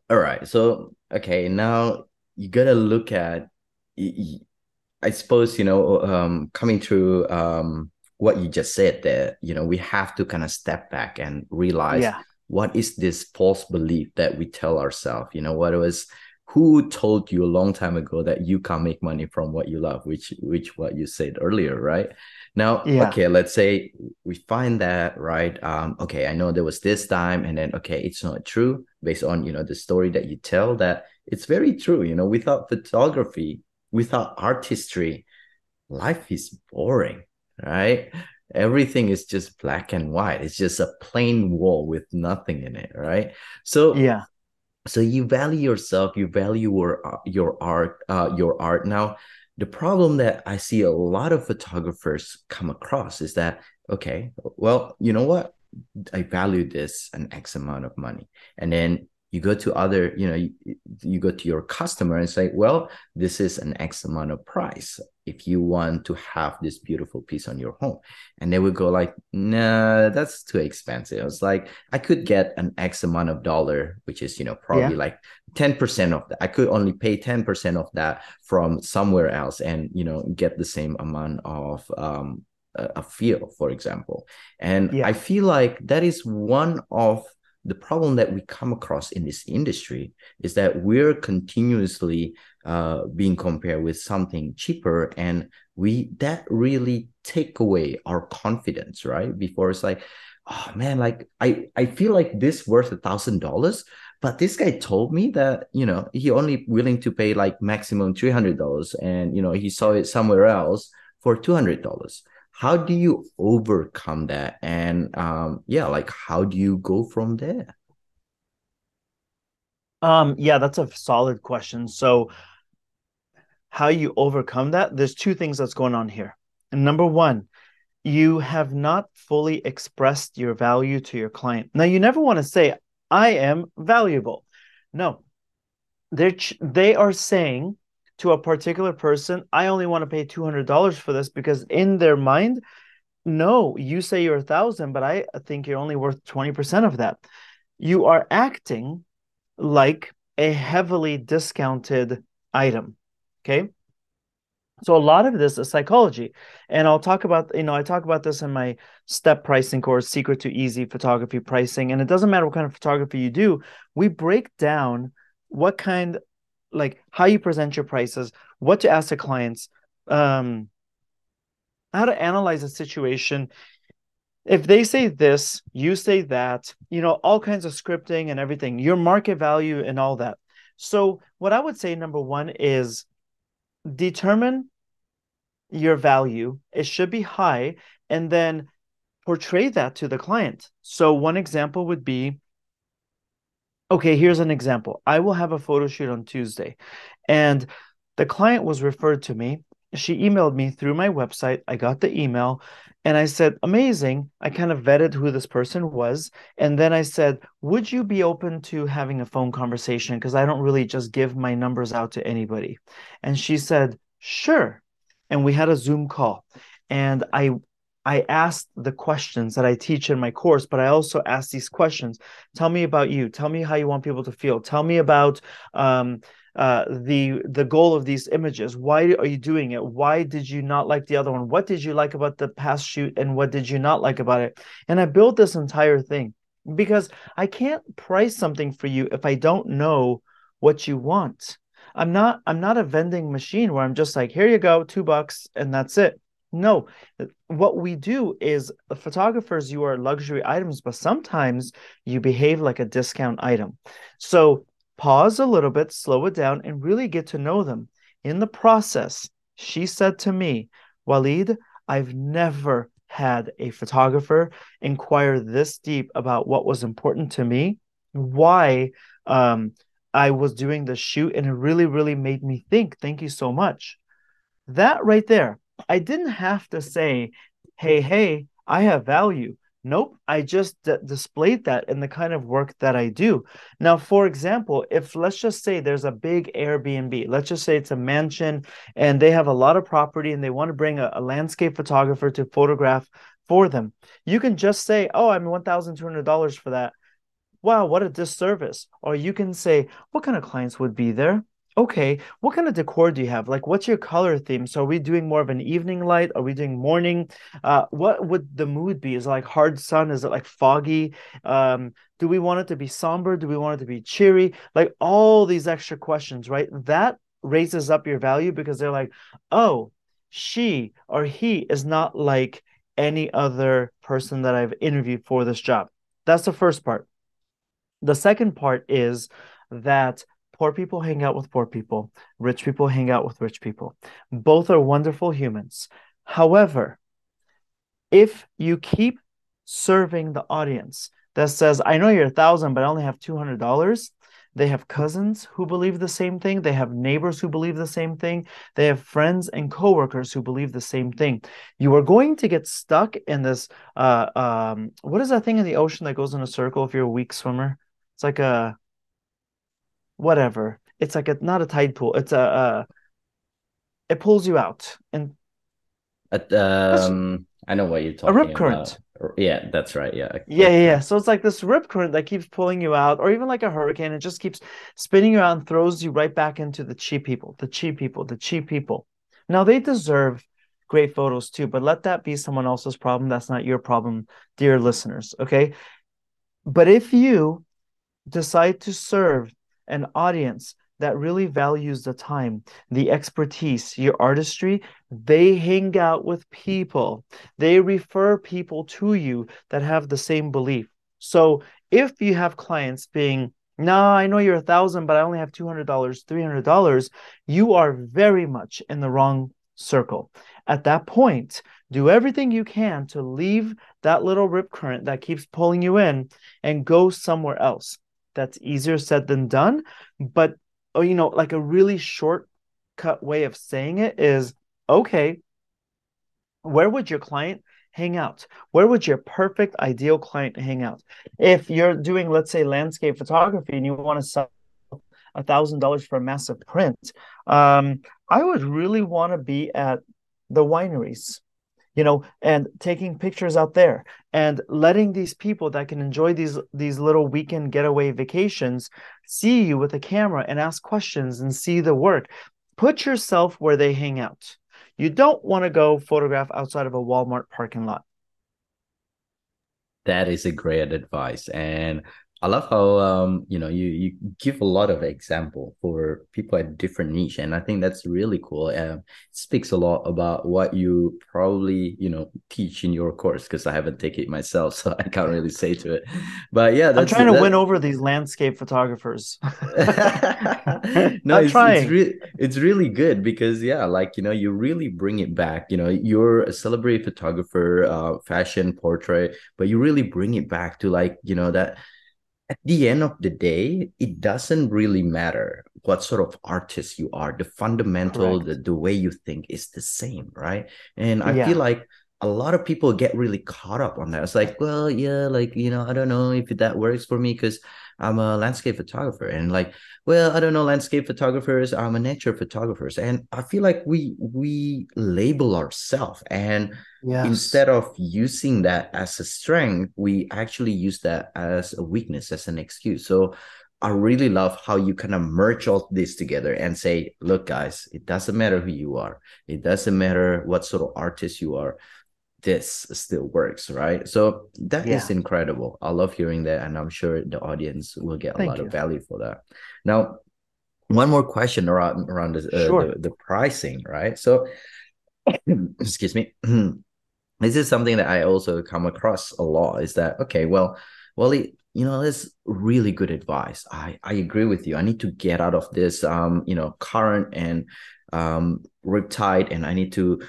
all right. So okay. Now you gotta look at i suppose you know um coming through um what you just said there you know we have to kind of step back and realize yeah. what is this false belief that we tell ourselves? You know what was who told you a long time ago that you can't make money from what you love which which what you said earlier right now yeah. okay let's say we find that right um okay i know there was this time and then okay it's not true based on you know the story that you tell that it's very true you know without photography without artistry life is boring right? Everything is just black and white. It's just a plain wall with nothing in it right? So yeah. so you value yourself you value your uh, your art uh, your art. Now the problem that i see a lot of photographers come across is that okay well you know what? I value this an x amount of money. And then you go to other you know you, you, go to your customer and say well this is an x amount of price if you want to have this beautiful piece on your home and they would go like nah that's too expensive it's like i could get an x amount of dollar which is you know probably yeah. like 10% of that i could only pay 10% of that from somewhere else and you know get the same amount of um a feel for example and yeah. i feel like that is one of the problem that we come across in this industry is that we're continuously uh, being compared with something cheaper and we that really take away our confidence right? Before it's like oh man like i i feel like this worth a thousand dollars but this guy told me that you know he only willing to pay like maximum $300 and you know he saw it somewhere else for $200 how do you overcome that? And um yeah like how do you go from there? Um yeah that's a solid question. So how you overcome that there's two things that's going on here. And number one you have not fully expressed your value to your client. Now you never want to say i am valuable. No. They're they are saying to a particular person, I only want to pay $200 for this because in their mind, no, you say you're a thousand, but I think you're only worth 20% of that. You are acting like a heavily discounted item. Okay. So a lot of this is psychology. And I'll talk about, you know, I talk about this in my step pricing course, Secret to Easy Photography Pricing. And it doesn't matter what kind of photography you do, we break down what kind like how you present your prices, what to ask the clients, um, how to analyze a situation. If they say this, you say that, you know, all kinds of scripting and everything, your market value and all that. So, what I would say, number one, is determine your value. It should be high, and then portray that to the client. So, one example would be okay, here's an example. I will have a photo shoot on Tuesday, and the client was referred to me. She emailed me through my website. I got the email and I said, Amazing. I kind of vetted who this person was. And then I said, Would you be open to having a phone conversation? Because I don't really just give my numbers out to anybody. And she said, Sure. And we had a Zoom call. And I I asked the questions that I teach in my course, but I also ask these questions. Tell me about you. Tell me how you want people to feel. Tell me about um, uh, the the goal of these images. Why are you doing it? Why did you not like the other one? What did you like about the past shoot, and what did you not like about it? And I built this entire thing because I can't price something for you if I don't know what you want. I'm not I'm not a vending machine where I'm just like, here you go, two bucks, and that's it. No, what we do is photographers, you are luxury items, but sometimes you behave like a discount item. So pause a little bit, slow it down, and really get to know them. In the process, she said to me, Walid, I've never had a photographer inquire this deep about what was important to me, why um, I was doing the shoot, and it really, really made me think. Thank you so much. That right there, I didn't have to say, hey, hey, I have value. Nope, I just d- displayed that in the kind of work that I do. Now, for example, if let's just say there's a big Airbnb, let's just say it's a mansion and they have a lot of property and they want to bring a, a landscape photographer to photograph for them, you can just say, Oh, I'm $1,200 for that. Wow, what a disservice. Or you can say, What kind of clients would be there? Okay, what kind of decor do you have? Like, what's your color theme? So, are we doing more of an evening light? Are we doing morning? Uh, what would the mood be? Is it like hard sun? Is it like foggy? Um, do we want it to be somber? Do we want it to be cheery? Like all these extra questions, right? That raises up your value because they're like, oh, she or he is not like any other person that I've interviewed for this job. That's the first part. The second part is that Poor people hang out with poor people. Rich people hang out with rich people. Both are wonderful humans. However, if you keep serving the audience that says, I know you're a thousand, but I only have $200, they have cousins who believe the same thing. They have neighbors who believe the same thing. They have friends and coworkers who believe the same thing. You are going to get stuck in this. Uh, um, what is that thing in the ocean that goes in a circle if you're a weak swimmer? It's like a whatever. It's like a not a tide pool. It's a uh, it pulls you out and um I know what you're talking about. a rip current. About. Yeah, that's right. Yeah. Yeah, yeah, yeah. So it's like this rip current that keeps pulling you out, or even like a hurricane, it just keeps spinning you out and throws you right back into the cheap people, the cheap people, the cheap people. Now they deserve great photos too, but let that be someone else's problem. That's not your problem, dear listeners. Okay. But if you decide to serve an audience that really values the time, the expertise, your artistry, they hang out with people. They refer people to you that have the same belief. So if you have clients being, nah, I know you're a thousand, but I only have $200, $300, you are very much in the wrong circle. At that point, do everything you can to leave that little rip current that keeps pulling you in and go somewhere else that's easier said than done. But oh, you know like a really shortcut way of saying it is okay where would your client hang out? Where would your perfect ideal client hang out? If you're doing let's say landscape photography and you want to sell a thousand dollars for a massive print um, i would really want to be at the wineries you know and taking pictures out there and letting these people that can enjoy these these little weekend getaway vacations see you with a camera and ask questions and see the work. Put yourself where they hang out. You don't want to go photograph outside of a Walmart parking lot. That is a great advice. And I love how um you know you you give a lot of example for people at different niche, and I think that's really cool. Um, it speaks a lot about what you probably you know teach in your course because I haven't taken it myself, so I can't really say to it. But yeah, I'm trying to win over these landscape photographers. no, I'm it's, trying. It's, re- it's really good because yeah, like you know, you really bring it back. You know, you're a celebrity photographer, uh, fashion portrait, but you really bring it back to like you know that at the end of the day, it doesn't really matter what sort of artist you are. The fundamental, the, the way you think is the same, right? And I yeah. feel like a lot of people get really caught up on that. It's like, well, yeah, like, you know, I don't know if that works for me because I'm a landscape photographer. And like, well, I don't know landscape photographers, I'm a nature photographers. And I feel like we we label ourselves and yes. instead of using that as a strength, we actually use that as a weakness, as an excuse. So I really love how you kind of merge all this together and say, look, guys, it doesn't matter who you are. It doesn't matter what sort of artist you are this still works, right? So that yeah. is incredible. I love hearing that, and I'm sure the audience will get a Thank lot you. of value for that. Now, one more question around around the, uh, sure. the, the pricing, right? So, excuse me. this is something that I also come across a lot. Is that okay? Well, well, it, you know, that's really good advice. I I agree with you. I need to get out of this, um, you know, current and um riptide, and I need to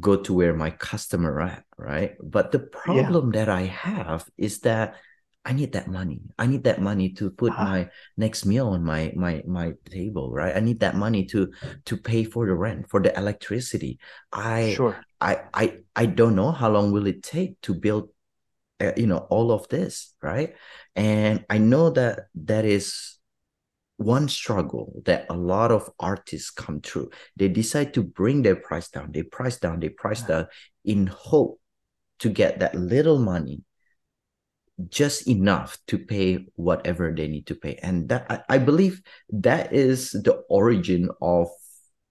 go to where my customer at right? But the problem yeah. that i have is that i need that money. I need that money to put uh-huh. my next meal on my my my table right? I need that money to to pay for the rent for the electricity. I sure. I i i don't know how long will it take to build uh, you know all of this right? And i know that that is one struggle that a lot of artists come through. They decide to bring their price down. They price down, they price down in hope to get that little money just enough to pay whatever they need to pay. And that I, I believe that is the origin of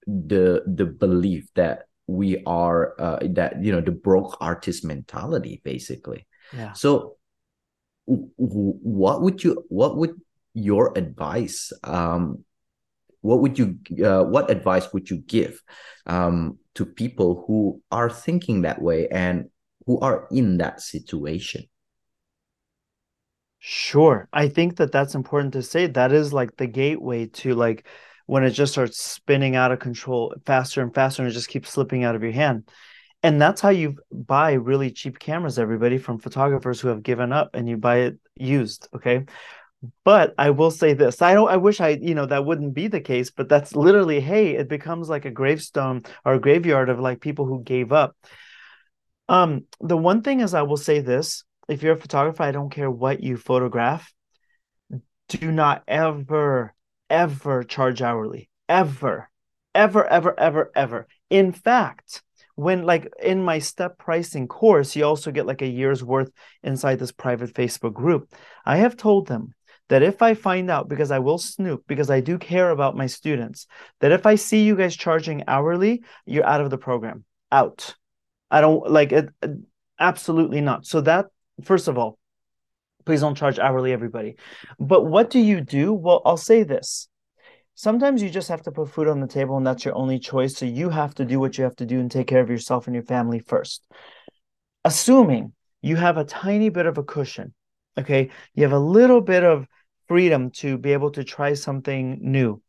the the belief that we are uh, that you know the broke artist mentality basically. Yeah. So what would you what would your advice um, what would you uh, what advice would you give um, to people who are thinking that way and who are in that situation? Sure. I think that that's important to say. That is like the gateway to like when it just starts spinning out of control faster and faster and it just keeps slipping out of your hand. And that's how you buy really cheap cameras everybody from photographers who have given up and you buy it used okay but I will say this. I don't I wish I, you know, that wouldn't be the case, but that's literally, hey, it becomes like a gravestone or a graveyard of like people who gave up. Um, the one thing is I will say this, if you're a photographer, I don't care what you photograph, do not ever, ever charge hourly. Ever. Ever, ever, ever, ever. In fact, when like in my step pricing course you also get like a year's worth inside this private facebook group i have told them that if I find out, because I will snoop, because I do care about my students, that if I see you guys charging hourly, you're out of the program. Out. I don't like it. Absolutely not. So, that, first of all, please don't charge hourly, everybody. But what do you do? Well, I'll say this. Sometimes you just have to put food on the table and that's your only choice. So you have to do what you have to do and take care of yourself and your family first. Assuming you have a tiny bit of a cushion, okay? You have a little bit of freedom to be able to try something new.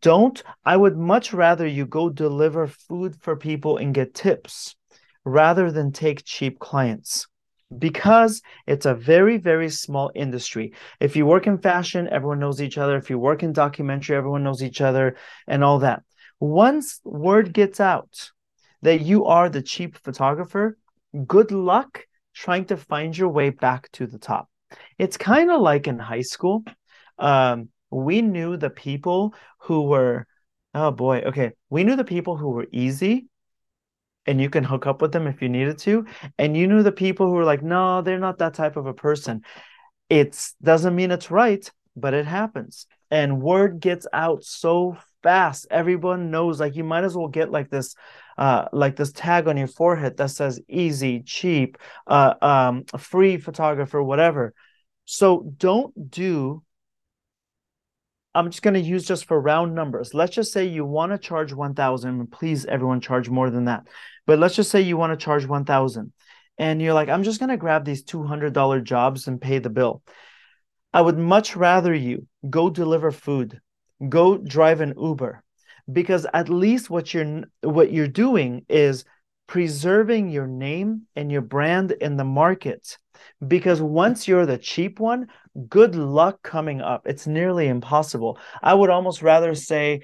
Don't, I would much rather you go deliver food for people and get tips rather than take cheap clients because it's a very, very small industry. If you work in fashion, everyone knows each other. If you work in documentary, everyone knows each other and all that. Once word gets out that you are the cheap photographer, good luck trying to find your way back to the top. It's kind of like in high school. Um, we knew the people who were, oh boy, okay, we knew the people who were easy and you can hook up with them if you needed to. And you knew the people who were like, no, they're not that type of a person. It doesn't mean it's right, but it happens. And word gets out so fast. Everyone knows, like, you might as well get like this uh, like this tag on your forehead that says easy, cheap, uh, um, free photographer, whatever. So don't do I'm just going to use just for round numbers. Let's just say you want to charge 1000 please everyone charge more than that. But let's just say you want to charge 1000 and you're like I'm just going to grab these $200 jobs and pay the bill. I would much rather you go deliver food, go drive an Uber because at least what you're what you're doing is preserving your name and your brand in the market. Because once you're the cheap one good luck coming up. It's nearly impossible. I would almost rather say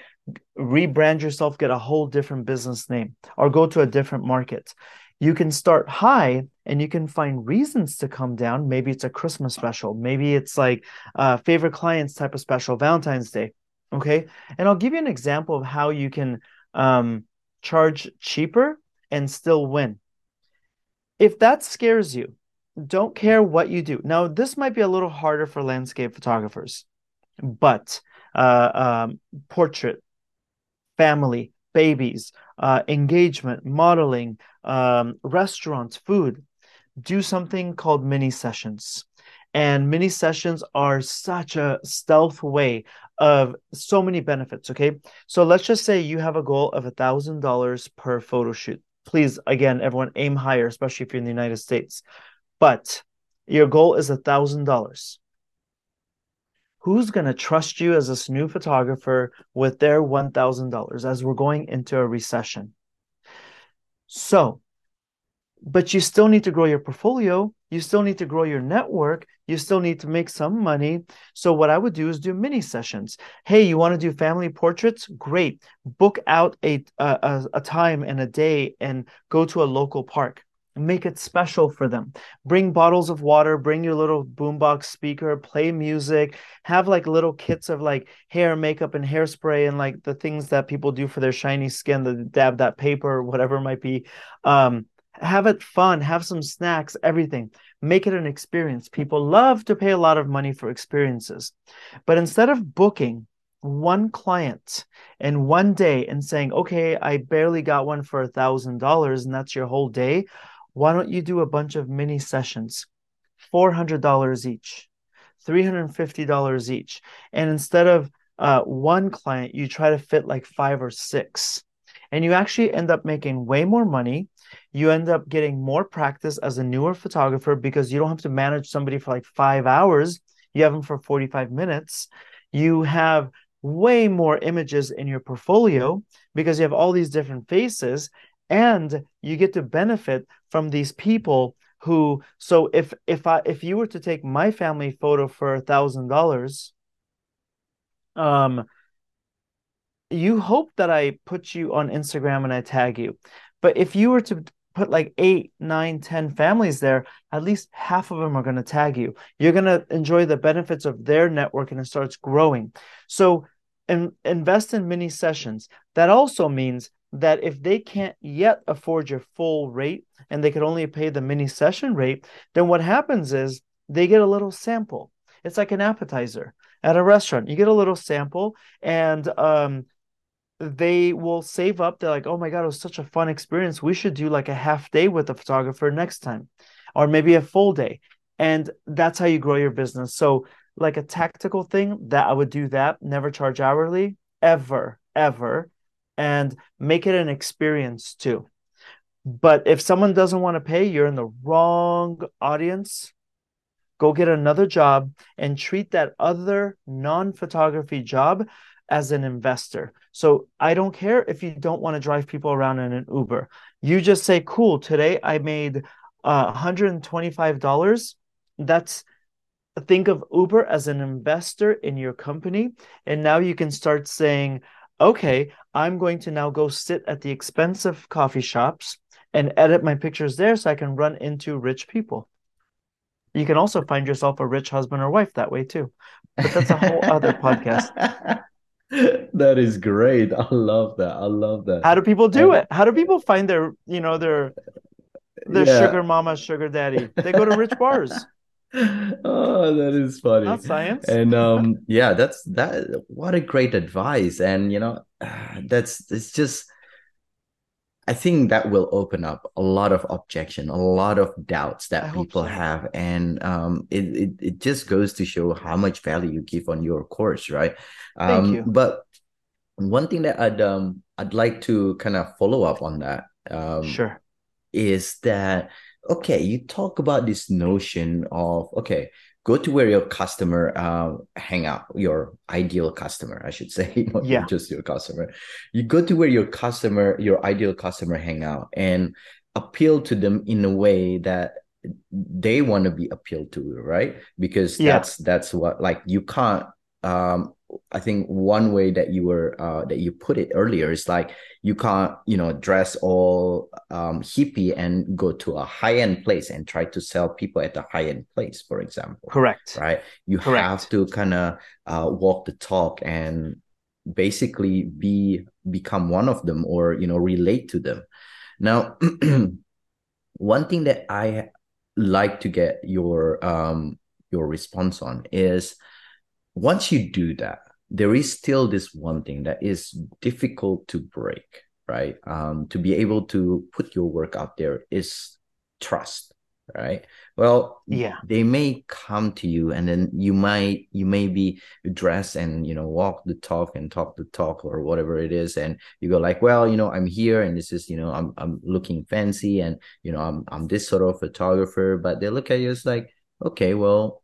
rebrand yourself get a whole different business name or go to a different market. You can start high and you can find reasons to come down. Maybe it's a christmas special. Maybe it's like uh, favorite clients type of special valentine's day okay and i'll give you an example of how you can um, charge cheaper and still win. If that scares you, don't care what you do. Now, this might be a little harder for landscape photographers, but uh, um, portrait, family, babies, uh, engagement, modeling, um, restaurants, food, do something called mini sessions. And mini sessions are such a stealth way of so many benefits. Okay. So let's just say you have a goal of a thousand dollars per photo shoot please again everyone aim higher especially if you're in the united states but your goal is a thousand dollars who's going to trust you as this new photographer with their $1000 as we're going into a recession so but you still need to grow your portfolio you still need to grow your network. You still need to make some money. So what i would do is do mini sessions. Hey you want to do family portraits? Great. Book out a, a, a time and a day and go to a local park. Make it special for them. Bring bottles of water bring your little boombox speaker play music. Have like little kits of like hair makeup and hairspray and like the things that people do for their shiny skin the dab that paper whatever might be. Um have it fun, have some snacks, everything. Make it an experience. People love to pay a lot of money for experiences. But instead of booking one client in one day and saying, okay, I barely got one for a thousand dollars and that's your whole day, why don't you do a bunch of mini sessions, $400 each, $350 each. And instead of uh, one client, you try to fit like five or six. And you actually end up making way more money you end up getting more practice as a newer photographer because you don't have to manage somebody for like five hours. You have them for 45 minutes. You have way more images in your portfolio because you have all these different faces and you get to benefit from these people who so if if i if you were to take my family photo for a thousand dollars um you hope that i put you on instagram and i tag you but if you were to put like eight, nine, ten families there, at least half of them are going to tag you. You're going to enjoy the benefits of their network and it starts growing. So in, invest in mini sessions. That also means that if they can't yet afford your full rate and they could only pay the mini session rate, then what happens is they get a little sample. It's like an appetizer at a restaurant. You get a little sample and um, they will save up. They're like, oh my God, it was such a fun experience. We should do like a half day with a photographer next time, or maybe a full day. And that's how you grow your business. So, like a tactical thing that I would do that, never charge hourly, ever, ever, and make it an experience too. But if someone doesn't want to pay, you're in the wrong audience. Go get another job and treat that other non photography job as an investor. So I don't care if you don't want to drive people around in an Uber. You just say, cool, today I made uh, $125. That's think of Uber as an investor in your company. And now you can start saying, okay, I'm going to now go sit at the expensive coffee shops and edit my pictures there so I can run into rich people. You can also find yourself a rich husband or wife that way too. But that's a whole other podcast. that is great. I love that. I love that. How do people do it? How do people find their, you know, their their yeah. sugar mama, sugar daddy? They go to rich bars. oh, that is funny. Not science. And um, yeah, that's that. What a great advice. And you know, that's it's just I think that will open up a lot of objection, a lot of doubts that people so. have, and um, it, it it just goes to show how much value you give on your course, right? Um, Thank you. But one thing that I'd um I'd like to kind of follow up on that. Um, sure. Is that okay? You talk about this notion of okay, go to where your customer uh, hang out your ideal customer i should say not yeah. just your customer you go to where your customer your ideal customer hang out and appeal to them in a way that they want to be appealed to right because yeah. that's that's what like you can't um I think one way that you were uh, that you put it earlier is like you can't you know dress all um, hippie and go to a high end place and try to sell people at a high end place, for example. Correct. Right. You Correct. have to kind of uh, walk the talk and basically be become one of them or you know relate to them. Now, one thing that I like to get your um, your response on is once you do that, there is still this one thing that is difficult to break, right? Um, to be able to put your work out there is trust, right? Well, yeah, they may come to you, and then you might you may be dressed and you know walk the talk and talk the talk or whatever it is, and you go like, well, you know, I'm here, and this is you know, I'm I'm looking fancy, and you know, I'm I'm this sort of photographer, but they look at you as like, okay, well,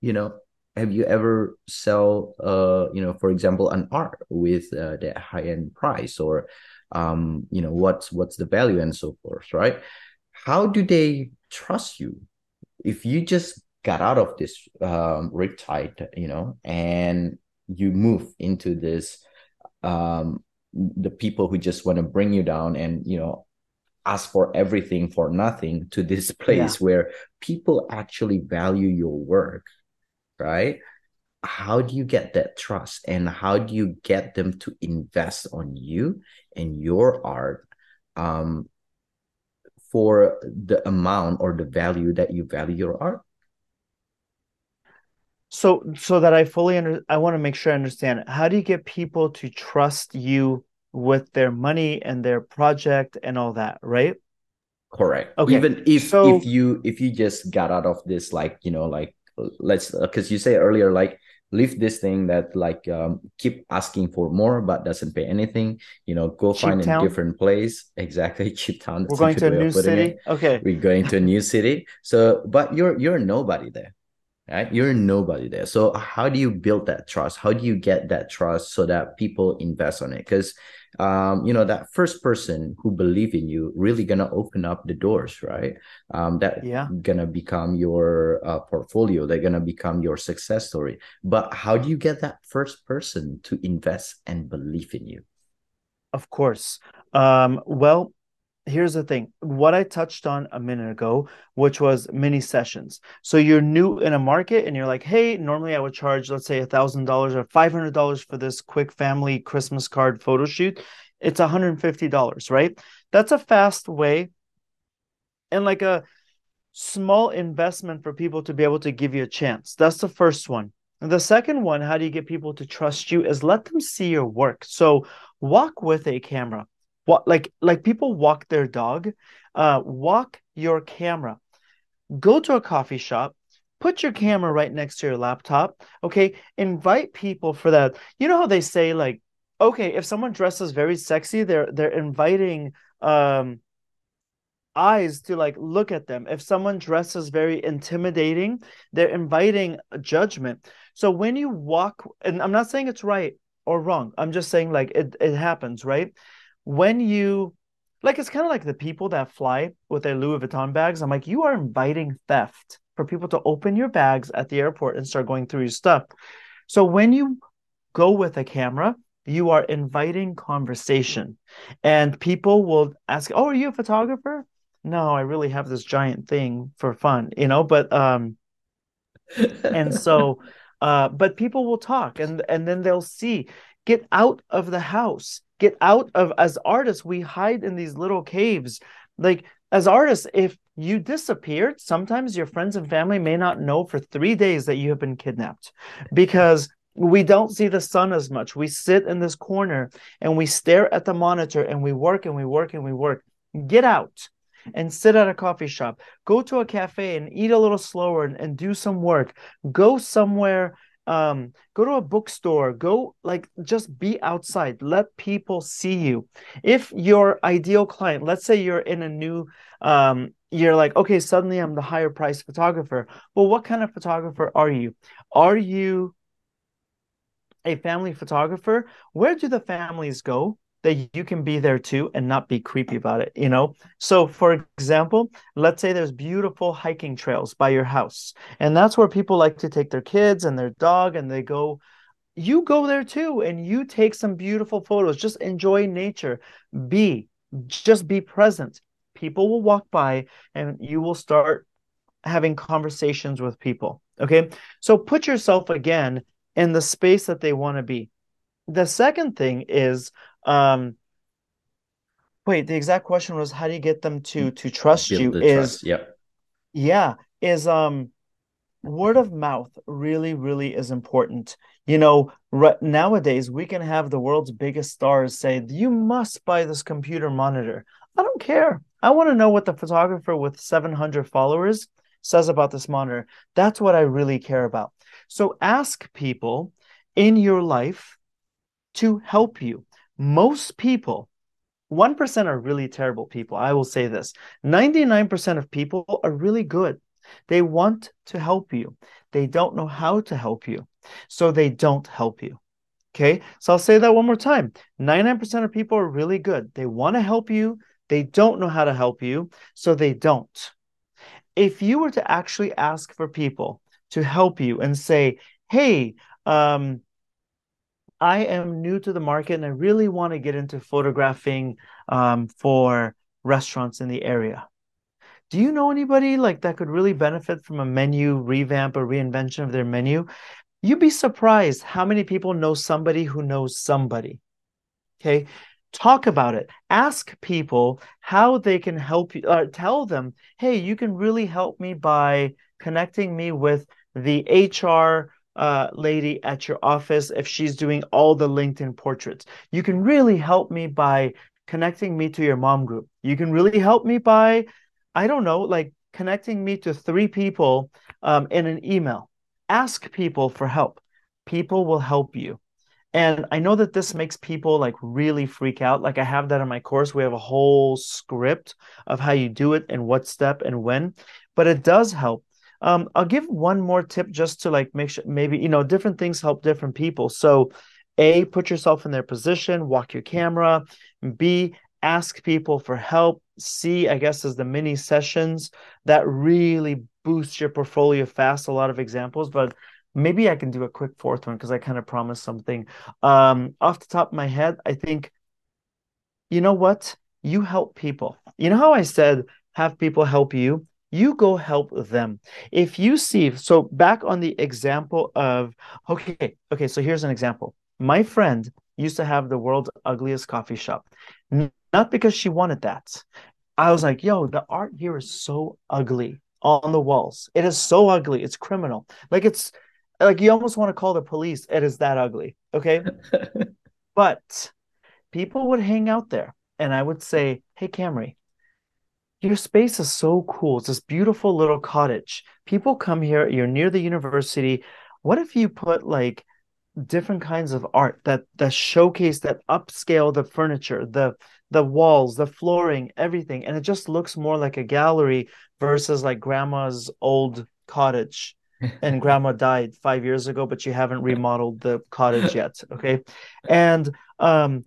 you know, have you ever sell uh you know for example an art with uh, that high end price or um you know what's what's the value and so forth right how do they trust you if you just got out of this um riptide you know and you move into this um the people who just want to bring you down and you know ask for everything for nothing to this place yeah. where people actually value your work right? How do you get that trust and how do you get them to invest on you and your art um, for the amount or the value that you value your art? So, so that I fully under, I want to make sure I understand. How do you get people to trust you with their money and their project and all that, right? Correct. Okay. Even if so, if you if you just got out of this like you know like let's because uh, you say earlier like leave this thing that like um, keep asking for more but doesn't pay anything you know go cheap find town. a different place. Exactly cheap town. We're going to a new city it. okay. We're going to a new city. So but you're you're nobody there right? You're nobody there. So how do you build that trust? How do you get that trust so that people invest on it? Because um, you know that first person who believe in you really gonna open up the doors right? Um, that yeah. gonna become your uh, portfolio they're gonna become your success story. But how do you get that first person to invest and believe in you? Of course. Um, well here's the thing. What i touched on a minute ago which was mini sessions. So you're new in a market and you're like hey normally i would charge let's say a thousand dollars or five hundred dollars for this quick family christmas card photo shoot. It's $150 right? That's a fast way and like a small investment for people to be able to give you a chance. That's the first one. And the second one how do you get people to trust you is let them see your work. So walk with a camera what like like people walk their dog uh walk your camera. Go to a coffee shop put your camera right next to your laptop okay? Invite people for that. You know how they say like okay if someone dresses very sexy they're they're inviting um eyes to like look at them. If someone dresses very intimidating they're inviting judgment. So when you walk and i'm not saying it's right or wrong. I'm just saying like it, it happens right when you like it's kind of like the people that fly with their Louis Vuitton bags. I'm like, you are inviting theft for people to open your bags at the airport and start going through your stuff. So when you go with a camera, you are inviting conversation. And people will ask, Oh, are you a photographer? No, I really have this giant thing for fun, you know, but um and so uh but people will talk and and then they'll see get out of the house get out of as artists we hide in these little caves like as artists if you disappeared sometimes your friends and family may not know for 3 days that you have been kidnapped because we don't see the sun as much we sit in this corner and we stare at the monitor and we work and we work and we work Get out and sit at a coffee shop. Go to a cafe and eat a little slower and, and do some work. Go somewhere um go to a bookstore go like just be outside let people see you. If your ideal client let's say you're in a new um you're like okay suddenly i'm the higher price photographer. Well what kind of photographer are you? Are you a family photographer? Where do the families go that you can be there too and not be creepy about it you know? So for example let's say there's beautiful hiking trails by your house and that's where people like to take their kids and their dog and they go you go there too and you take some beautiful photos. Just enjoy nature. Be just be present. People will walk by and you will start having conversations with people okay? So put yourself again in the space that they want to be. The second thing is um wait the exact question was how do you get them to to trust Build you is trust. yep. Yeah is um word of mouth really really is important. You know right nowadays we can have the world's biggest stars say you must buy this computer monitor. I don't care. I want to know what the photographer with 700 followers says about this monitor. That's what i really care about. So ask people in your life to help you most people 1% are really terrible people. I will say this 99% of people are really good. They want to help you, they don't know how to help you. So they don't help you. Okay. So I'll say that one more time 99% of people are really good. They want to help you, they don't know how to help you. So they don't. If you were to actually ask for people to help you and say, hey, um, I am new to the market and I really want to get into photographing um, for restaurants in the area. Do you know anybody like that could really benefit from a menu revamp or reinvention of their menu? You'd be surprised how many people know somebody who knows somebody. Okay. Talk about it. Ask people how they can help you. Uh, tell them, hey, you can really help me by connecting me with the HR uh, lady at your office if she's doing all the LinkedIn portraits. You can really help me by connecting me to your mom group. You can really help me by, I don't know, like connecting me to three people um, in an email. Ask people for help. People will help you. And I know that this makes people like really freak out. Like I have that in my course. We have a whole script of how you do it and what step and when, but it does help um, I'll give one more tip just to like make sure maybe you know different things help different people. So, a put yourself in their position, walk your camera. B ask people for help. C I guess is the mini sessions that really boost your portfolio fast. A lot of examples, but maybe I can do a quick fourth one because I kind of promised something. Um, off the top of my head, I think you know what you help people. You know how I said have people help you you go help them. If you see, so back on the example of, okay, okay, so here's an example. My friend used to have the world's ugliest coffee shop, not because she wanted that. I was like, yo, the art here is so ugly on the walls. It is so ugly. It's criminal. Like it's like you almost want to call the police. It is that ugly. Okay. but people would hang out there and I would say, Hey, Camry, your space is so cool. It's this beautiful little cottage. People come here, you're near the university. What if you put like different kinds of art that that showcase that upscale the furniture, the the walls, the flooring, everything, and it just looks more like a gallery versus like grandma's old cottage. and grandma died five years ago, but you haven't remodeled the cottage yet. Okay. And um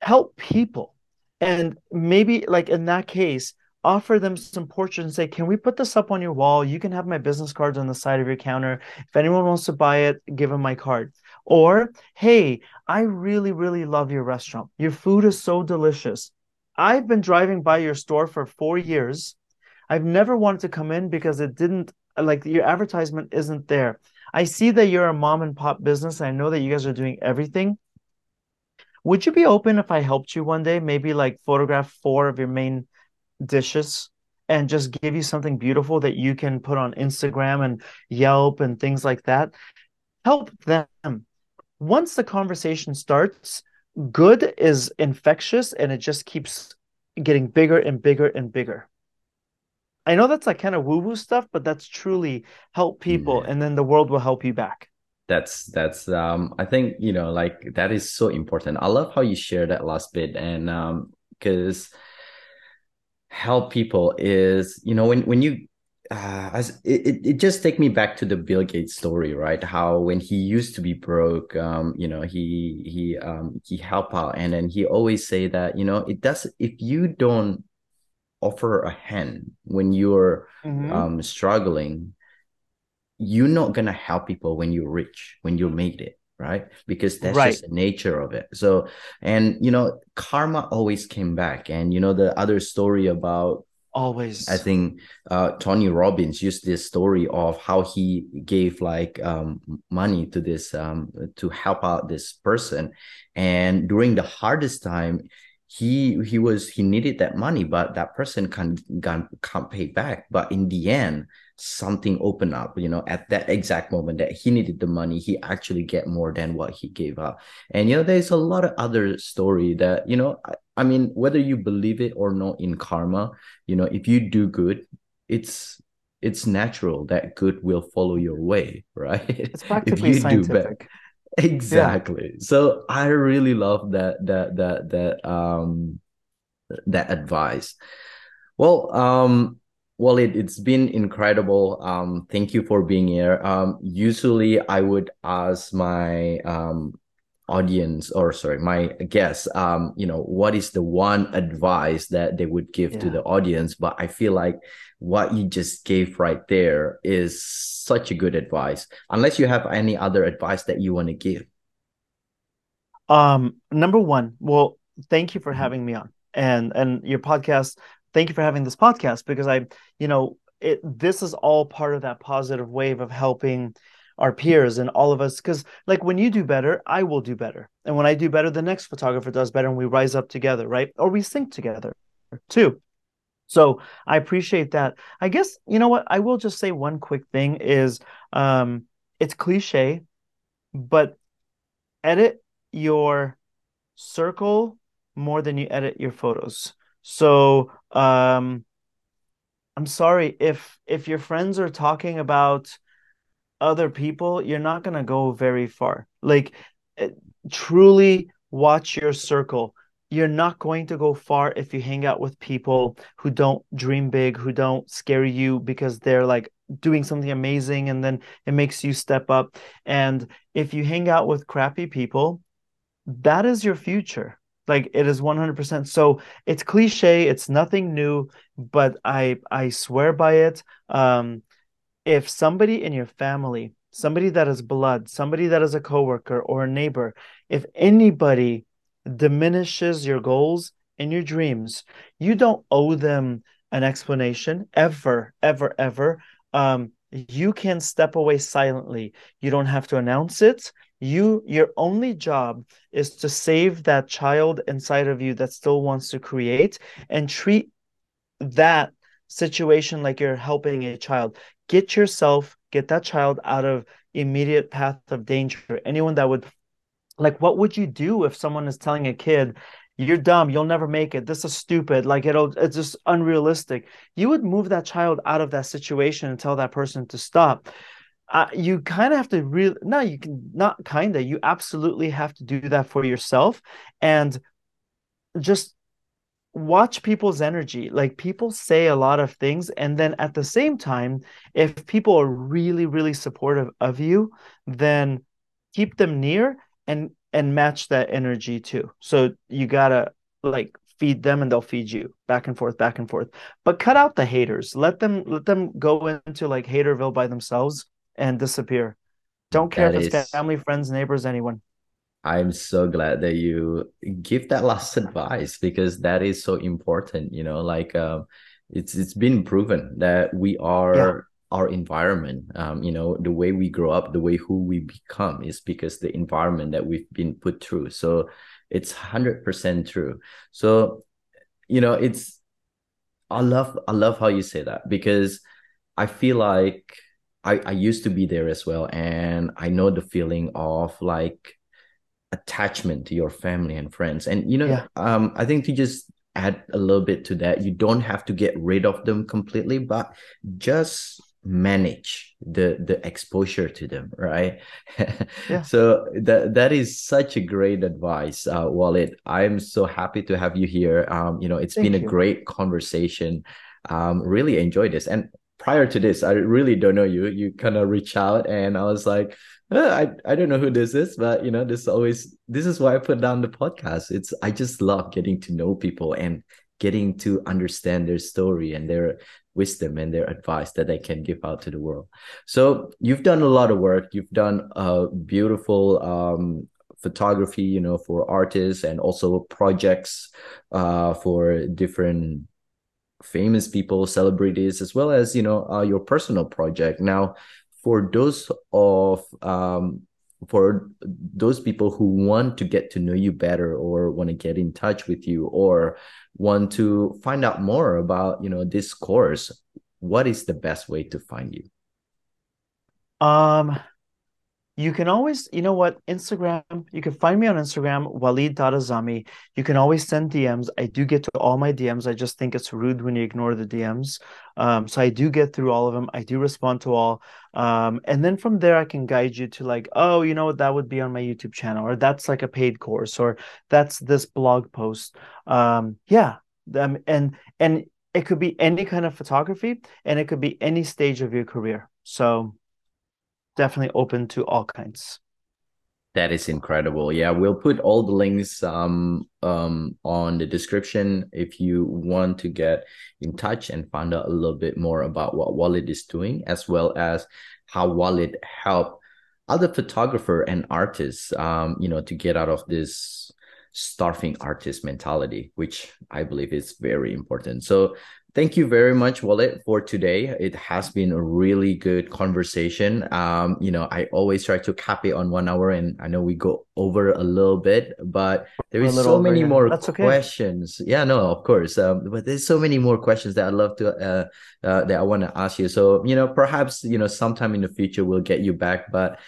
help people. And maybe like in that case, offer them some portraits and say, Can we put this up on your wall? You can have my business cards on the side of your counter. If anyone wants to buy it, give them my card. Or, Hey, I really, really love your restaurant. Your food is so delicious. I've been driving by your store for four years. I've never wanted to come in because it didn't like your advertisement isn't there. I see that you're a mom and pop business. And I know that you guys are doing everything. Would you be open if I helped you one day? Maybe like photograph four of your main dishes and just give you something beautiful that you can put on Instagram and Yelp and things like that. Help them. Once the conversation starts, good is infectious and it just keeps getting bigger and bigger and bigger. I know that's like kind of woo woo stuff, but that's truly help people, yeah. and then the world will help you back. That's that's um I think you know like that is so important. I love how you share that last bit, and um because help people is you know when when you uh, as it, it just take me back to the Bill Gates story, right? How when he used to be broke, um, you know, he he um he help out, and then he always say that you know it does if you don't offer a hand when you're mm-hmm. um struggling, you're not gonna help people when you're rich, when you made it, right? Because that's right. just the nature of it. So, and you know, karma always came back, and you know the other story about always i think uh, tony robbins used this story of how he gave like um, money to this um, to help out this person and during the hardest time he he was he needed that money but that person can't can't, can't pay back but in the end something opened up you know at that exact moment that he needed the money he actually get more than what he gave up and you know there's a lot of other story that you know I, I mean whether you believe it or not in karma you know if you do good it's it's natural that good will follow your way right it's practically if you scientific. do bad exactly yeah. so i really love that that that that um that advice well um well, it, it's been incredible. Um, thank you for being here. Um, usually I would ask my um, audience or sorry, my guests, um, you know, what is the one advice that they would give yeah. to the audience? But I feel like what you just gave right there is such a good advice. Unless you have any other advice that you want to give. Um, number one, well, thank you for mm-hmm. having me on and and your podcast thank you for having this podcast because I, you know, it this is all part of that positive wave of helping our peers and all of us. Because like when you do better i will do better. And when i do better the next photographer does better and we rise up together right? Or we sync together too. So i appreciate that. I guess you know what? I will just say one quick thing is um it's cliche but edit your circle more than you edit your photos so um, I'm sorry if if your friends are talking about other people, you're not gonna go very far. Like eh, truly watch your circle. You're not going to go far if you hang out with people who don't dream big, who don't scare you because they're like doing something amazing and then it makes you step up. And if you hang out with crappy people, that is your future like it is 100% so it's cliche it's nothing new but i i swear by it. Um if somebody in your family somebody that is blood somebody that is a coworker or a neighbor if anybody diminishes your goals and your dreams you don't owe them an explanation ever ever ever. Um you can step away silently. You don't have to announce it you your only job is to save that child inside of you that still wants to create and treat that situation like you're helping a child. Get yourself get that child out of immediate path of danger. Anyone that would like what would you do if someone is telling a kid you're dumb you'll never make it this is stupid like it'll it's just unrealistic. You would move that child out of that situation and tell that person to stop uh, you kind of have to really no you can not kind of you absolutely have to do that for yourself and just watch people's energy. Like people say a lot of things and then at the same time if people are really really supportive of you then keep them near and and match that energy too. So you gotta like feed them and they'll feed you back and forth back and forth. But cut out the haters. Let them let them go into like haterville by themselves and disappear. Don't care that if it's is... family, friends, neighbors, anyone. I'm so glad that you give that last advice because that is so important. You know, like um, it's it's been proven that we are yeah. our environment. Um, you know, the way we grow up, the way who we become is because the environment that we've been put through. So it's hundred percent true. So, you know, it's I love I love how you say that because I feel like I, I used to be there as well and i know the feeling of like attachment to your family and friends and you know yeah. um i think to just add a little bit to that. You don't have to get rid of them completely, but just manage the the exposure to them right yeah. so that that is such a great advice uh walid i'm so happy to have you here um you know it's Thank been you. a great conversation um really enjoy this and prior to this i really don't know you you kind of reach out and i was like uh, I, I don't know who this is but you know this always this is why i put down the podcast it's i just love getting to know people and getting to understand their story and their wisdom and their advice that they can give out to the world. So you've done a lot of work. You've done a beautiful um, photography, you know, for artists and also projects uh, for different famous people, celebrities, as well as you know uh, your personal project. Now, for those of um, for those people who want to get to know you better or want to get in touch with you or want to find out more about you know this course what is the best way to find you um you can always you know what instagram you can find me on instagram walid Azami. you can always send dms i do get to all my dms i just think it's rude when you ignore the dms um, so i do get through all of them. I do respond to all. Um, and then from there i can guide you to like oh you know what that would be on my youtube channel or that's like a paid course or that's this blog post. Um, yeah um, and and it could be any kind of photography and it could be any stage of your career. So definitely open to all kinds. That is incredible. Yeah, we'll put all the links um, um, on the description if you want to get in touch and find out a little bit more about what Walid is doing, as well as how Walid help other photographer and artists, um, you know, to get out of this starving artist mentality, which I believe is very important. So thank you very much, Walid, for today. It has been a really good conversation. Um, you know, I always try to cap it on one hour, and I know we go over a little bit, but there is so many yeah. more That's questions. Okay. Yeah, no, of course. Um, but there's so many more questions that I'd love to uh, uh that I want to ask you. So, you know, perhaps you know, sometime in the future we'll get you back, but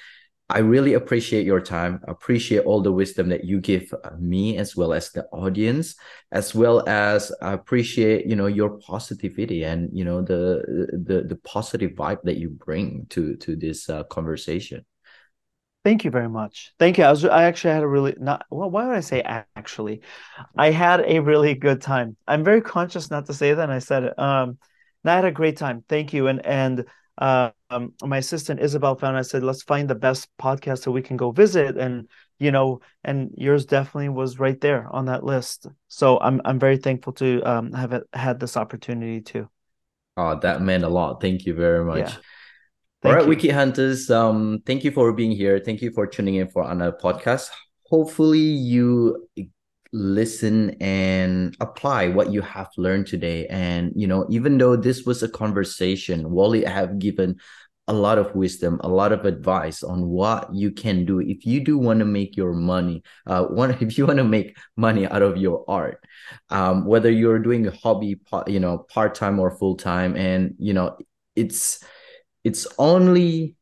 I really appreciate your time. Appreciate all the wisdom that you give uh, me as well as the audience, as well as I appreciate you know your positivity and you know the the the positive vibe that you bring to to this uh, conversation. Thank you very much. Thank you. I was I actually had a really not well, why would I say actually? I had a really good time. I'm very conscious not to say that and I said. Um I had a great time. Thank you. And and uh, um, my assistant Isabel found. I said, let's find the best podcast that we can go visit, and you know, and yours definitely was right there on that list. So I'm I'm very thankful to um, have it, had this opportunity too. Oh, that meant a lot. Thank you very much. Yeah. All right, you. Wicked Hunters. Um, thank you for being here. Thank you for tuning in for another podcast. Hopefully, you listen and apply what you have learned today. And you know even though this was a conversation walid have given a lot of wisdom a lot of advice on what you can do if you do want to make your money uh one if you want to make money out of your art um whether you're doing a hobby you know part-time or full-time. And you know it's it's only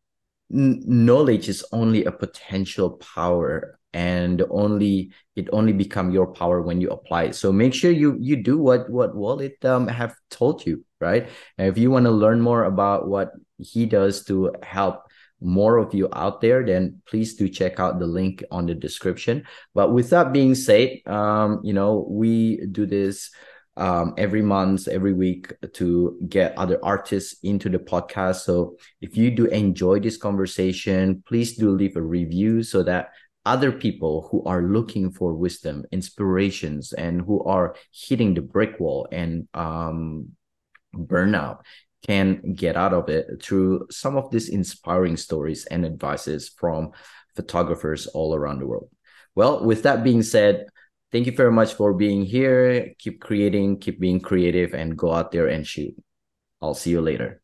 knowledge is only a potential power and only it only become your power when you apply it. So make sure you you do what what walid um, have told you right? And if you want to learn more about what he does to help more of you out there then please do check out the link on the description. But with that being said um you know we do this um, every month, every week to get other artists into the podcast. So if you do enjoy this conversation, please do leave a review so that other people who are looking for wisdom, inspirations, and who are hitting the brick wall and um, burnout can get out of it through some of these inspiring stories and advices from photographers all around the world. Well, with that being said, thank you very much for being here. Keep creating, keep being creative, and go out there and shoot. I'll see you later.